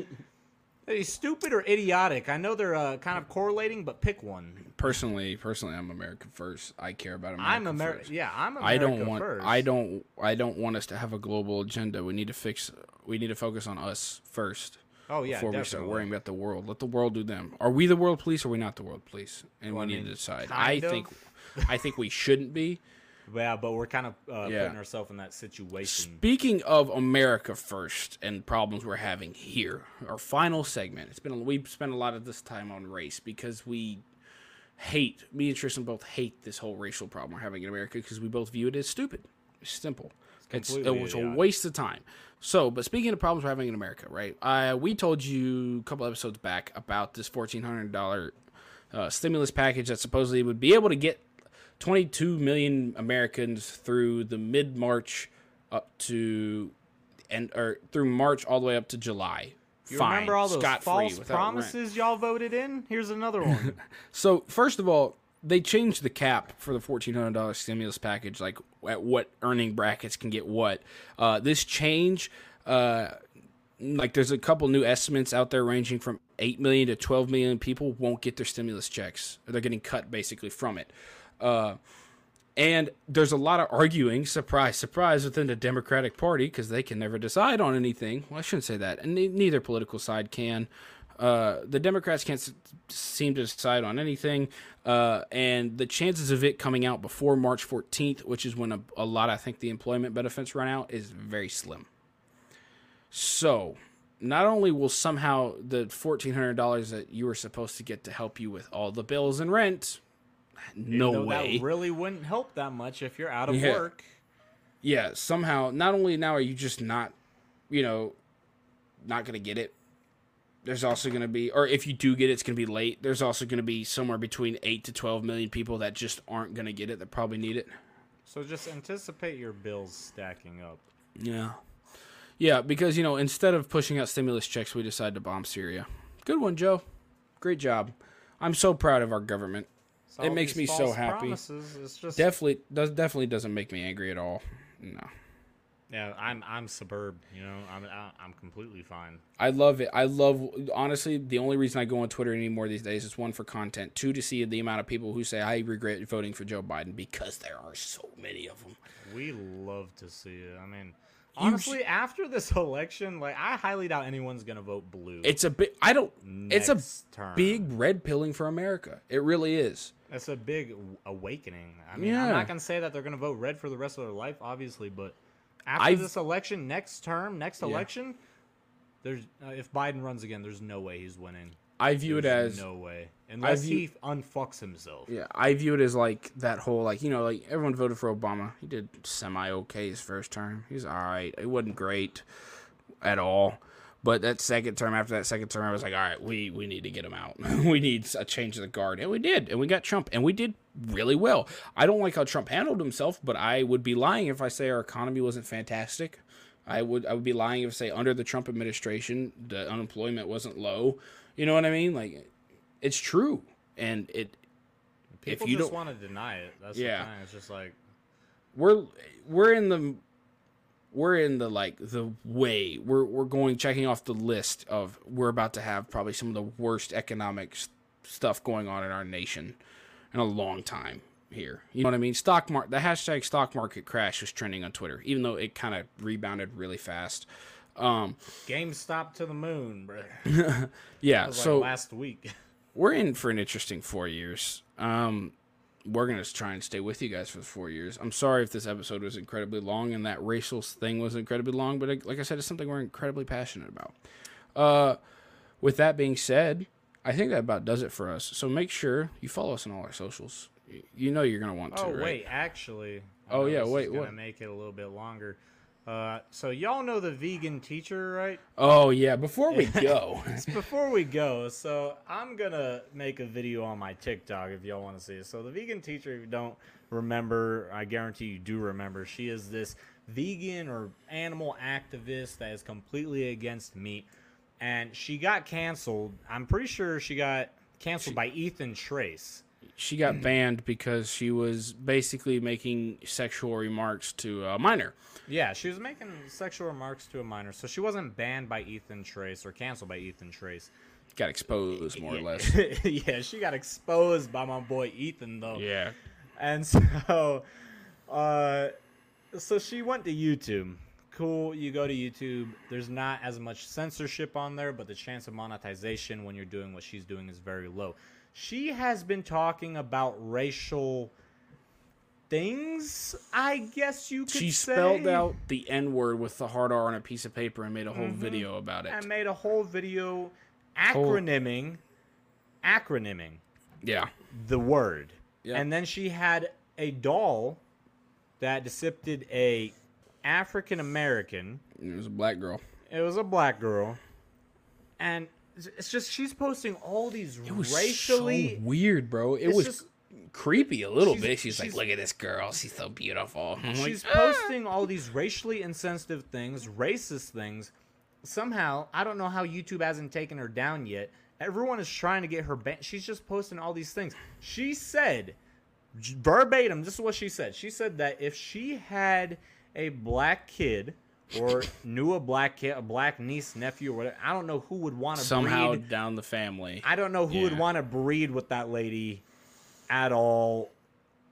Are stupid or idiotic? I know they're uh, kind of correlating, but pick one. personally, personally, I'm America first. I care about America. I'm America. Yeah, I'm America I don't want. first. I don't. I don't want us to have a global agenda. We need to fix. We need to focus on us first. Oh yeah, before we start worrying about the world. Let the world do them. Are we the world police or are we not the world police? And Well, I we need mean, to decide. I of. think I think we shouldn't be. Yeah, but we're kind of uh, Yeah. putting ourselves in that situation. Speaking of America first and problems we're having here, our final segment. It's been a, we've spent a lot of this time on race because we hate me and Tristan both hate this whole racial problem we're having in America because we both view it as stupid. It's simple. It's, it was a waste of time. So, but speaking of problems we're having in America, right? Uh, we told you a couple episodes back about this fourteen hundred dollar uh, stimulus package that supposedly would be able to get 22 million Americans through the mid March up to and or through March all the way up to July. You Fine, remember all those false without rent. promises y'all voted in? Here's another one. So first of all, they changed the cap for the fourteen hundred dollars stimulus package, like at what earning brackets can get what. Uh, this change, uh, like there's a couple new estimates out there ranging from eight million to twelve million people won't get their stimulus checks. They're getting cut basically from it. Uh, and there's a lot of arguing, surprise, surprise, within the Democratic Party because they can never decide on anything. Well, I shouldn't say that, and neither political side can. Uh, the Democrats can't s- seem to decide on anything, uh, and the chances of it coming out before March 14th, which is when a, a lot, I think, the employment benefits run out, is very slim. So, not only will somehow the $1,400 that you were supposed to get to help you with all the bills and rent, no way. That really wouldn't help that much if you're out of Yeah. work. yeah, somehow not only now are you just not, you know, not gonna get it. There's also gonna be, or if you do get it, it's gonna be late. There's also gonna be somewhere between eight to twelve million people that just aren't gonna get it that probably need it. So just anticipate your bills stacking up. Yeah, yeah, because you know instead of pushing out stimulus checks, we decided to bomb Syria. Good one, Joe. Great job. I'm so proud of our government. It's It makes me so happy. Promises. It's just Definitely does definitely doesn't make me angry at all. No. yeah. I'm I'm suburb. You know, I'm I'm completely fine. I love it. I love honestly the only reason I go on Twitter anymore these days is one for content, two to see the amount of people who say I regret voting for Joe Biden because there are so many of them. We love to see it. I mean, honestly, after this election, like I highly doubt anyone's gonna vote blue. It's a big I don't it's a term. big red pilling for America. It really is. It's a big awakening. I mean, Yeah. I'm not gonna say that they're gonna vote red for the rest of their life, obviously, but after I've- this election, next term, next Yeah. election, there's uh, if Biden runs again, there's no way he's winning. I view it as no way unless view- he unfucks himself. yeah, I view it as like that whole like you know like everyone voted for Obama. He did semi okay his first term. He's all right. It wasn't great at all. But that second term, after that second term, I was like, all right, we, we need to get him out. we need a change of the guard. And we did. And we got Trump. And we did really well. I don't like how Trump handled himself, but I would be lying if I say our economy wasn't fantastic. I would I would be lying if I say under the Trump administration the unemployment wasn't low. You know what I mean? Like it's true. And it People you just don't- want to deny it. That's Yeah. It's just like we're we're in the we're in the like the way we're we're going checking off the list of we're about to have probably some of the worst economic stuff going on in our nation in a long time here. You know what I mean? Stock market the hashtag stock market crash was trending on Twitter, even though it kind of rebounded really fast. Um, GameStop to the moon, bro. yeah, so like last week. we're in for an interesting four years. Um, we're gonna try and stay with you guys for the four years. I'm sorry if this episode was incredibly long and that racial thing was incredibly long, but like I said, it's something we're incredibly passionate about. Uh, with that being said, I think that about does it for us. So make sure you follow us on all our socials. You know you're gonna want to, Oh right? wait, actually. Oh, yeah, wait, gonna what? Make it a little bit longer. Uh, so y'all know the vegan teacher, right? Oh yeah. Before we go, Before we go, so I'm gonna make a video on my TikTok if y'all want to see it. So the vegan teacher, if you don't remember, I guarantee you do remember. She is this vegan or animal activist that is completely against meat, and she got canceled. I'm pretty sure she got canceled by Ethan Trace. she got banned because she was basically making sexual remarks to a minor. Yeah, she was making sexual remarks to a minor, so she wasn't banned by Ethan Trace or canceled by Ethan Trace. Got exposed more or less. yeah, she got exposed by my boy Ethan though. Yeah. And so, uh, so she went to YouTube. Cool, you go to YouTube. There's not as much censorship on there, but the chance of monetization when you're doing what she's doing is very low. She has been talking about racial things, I guess you could She say. spelled out the N word with the hard R on a piece of paper and made a whole mm-hmm. video about it. and made a whole video acronyming, acronyming yeah. the word. Yeah. And then she had a doll that depicted a African American. It was a black girl. It was a black girl, and it's just she's posting all these It was racially. so weird, bro. It was just- creepy a little She's- bit. She's, like, "Look at this girl. She's so beautiful." I'm like, She's ah. posting all these racially insensitive things, racist things. Somehow, I don't know how YouTube hasn't taken her down yet. Everyone is trying to get her banned. She's just posting all these things. She said, verbatim, this is what she said. She said that if she had a black kid or knew a black kid, a black niece, nephew, or whatever, I don't know who would want to somehow breed. down the family. I don't know who would want to breed with that lady at all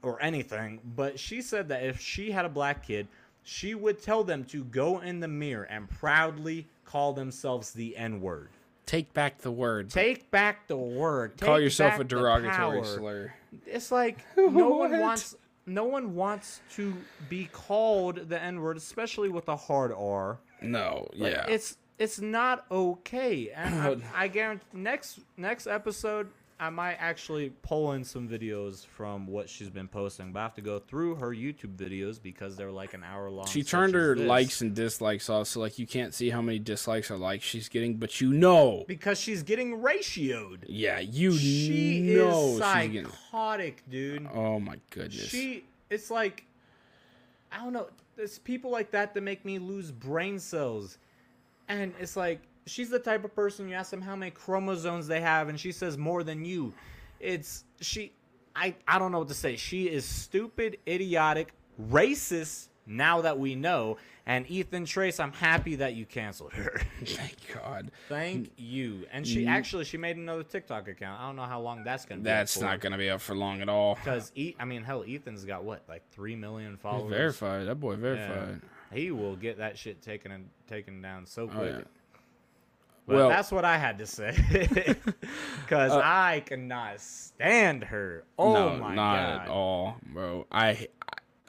or anything, but she said that if she had a black kid, she would tell them to go in the mirror and proudly call themselves the N word. Take back the word. Take back the word. Call yourself a derogatory slur. It's like no one wants no one wants to be called the N word, especially with a hard R. No, Like, yeah. it's it's not okay. And I, I guarantee next next episode I might actually pull in some videos from what she's been posting, but I have to go through her YouTube videos because they're like an hour long. she turned her likes and dislikes off, so like you can't see how many dislikes or likes she's getting, but you know, because she's getting ratioed. yeah, you She know is she's getting. psychotic, dude. Oh my goodness. She, it's like, I don't know. There's people like that that make me lose brain cells, and it's like she's the type of person you ask them how many chromosomes they have, and she says more than you. It's she. I I don't know what to say. She is stupid, idiotic, racist. Now that we know, and Ethan Trace, I'm happy that you canceled her. Thank God. Thank you. And she mm. actually she made another TikTok account. I don't know how long that's gonna be. That's not gonna be up for long at all. Because e- I mean, hell, Ethan's got what, like three million followers. Verified. That boy verified. He will get that shit taken and taken down so oh, quick. Oh, yeah. But Well- that's what I had to say. Because Uh, I cannot stand her. Oh no, my not god. at all, bro. I, I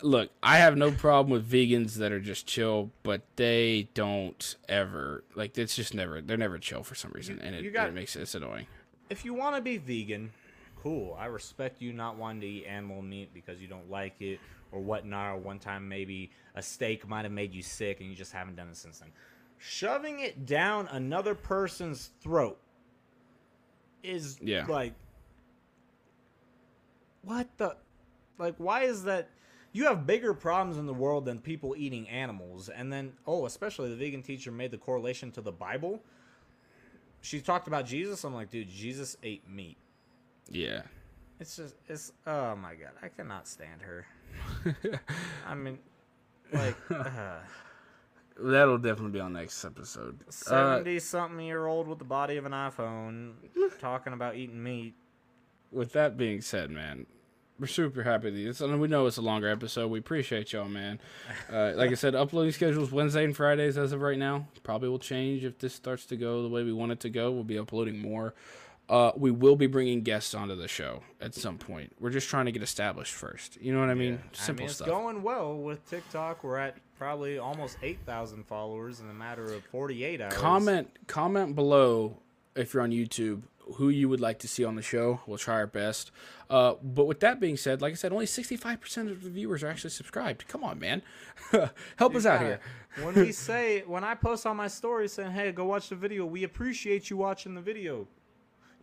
look. I have no problem with vegans that are just chill, but they don't ever like. It's just never. They're never chill for some reason, and it, you got- it makes it it's annoying. If you want to be vegan, cool. I respect you not wanting to eat animal meat because you don't like it or whatnot. Or one time maybe a steak might have made you sick and you just haven't done it since then. Shoving it down another person's throat is Yeah. like what the like why is that you have bigger problems in the world than people eating animals. And then oh especially the vegan teacher made the correlation to the bible. She talked about jesus. I'm like dude jesus ate meat. Yeah. it's just it's oh my god i cannot stand her. I mean like uh, That'll definitely be on next episode. Uh, 70 something year old with the body of an iphone talking about eating meat with that being said, man, we're super happy this. And we know it's a longer episode. We appreciate y'all, man. Uh, like I said, uploading schedules Wednesday and Fridays as of right now. Probably will change if this starts to go the way we want it to go. We'll be uploading more. Uh, we will be bringing guests onto the show at some point. We're just trying to get established first. You know what I mean? Simple I mean, it's stuff. going well with TikTok. We're at probably almost 8,000 followers in a matter of 48 hours. comment comment below if you're on YouTube who you would like to see on the show. We'll try our best. Uh, but with that being said, like I said, only 65% of the viewers are actually subscribed. Come on, man. Help us out here. when we say when I post on my story saying, "Hey, go watch the video," we appreciate you watching the video.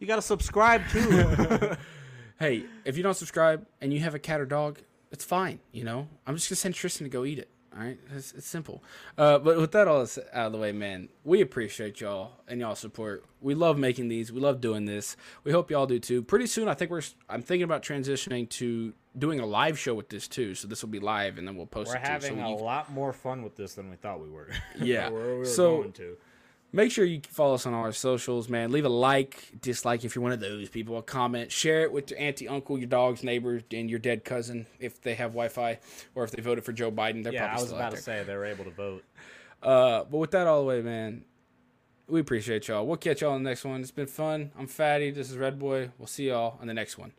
You gotta subscribe too. hey, if you don't subscribe and you have a cat or dog, it's fine. You know, I'm just gonna send Tristan to go eat it. All right, it's, it's simple. Uh, but with that all out of the way, man, we appreciate y'all and y'all support. We love making these. We love doing this. We hope y'all do too. Pretty soon, I think we're. I'm thinking about transitioning to doing a live show with this too. So this will be live, and then we'll post. It. We're it having too, so a lot more fun with this than we thought we were. Yeah. we were so make sure you follow us on all our socials, man. Leave a like, dislike if you're one of those people. A comment, share it with your auntie, uncle, your dog's neighbor, and your dead cousin if they have Wi-Fi or if they voted for Joe Biden. They're yeah, probably I was about to say they were able to vote. Uh, but with that all the way, man, we appreciate y'all. We'll catch y'all in the next one. It's been fun. I'm Fatty. This is Red Boy. We'll see y'all on the next one.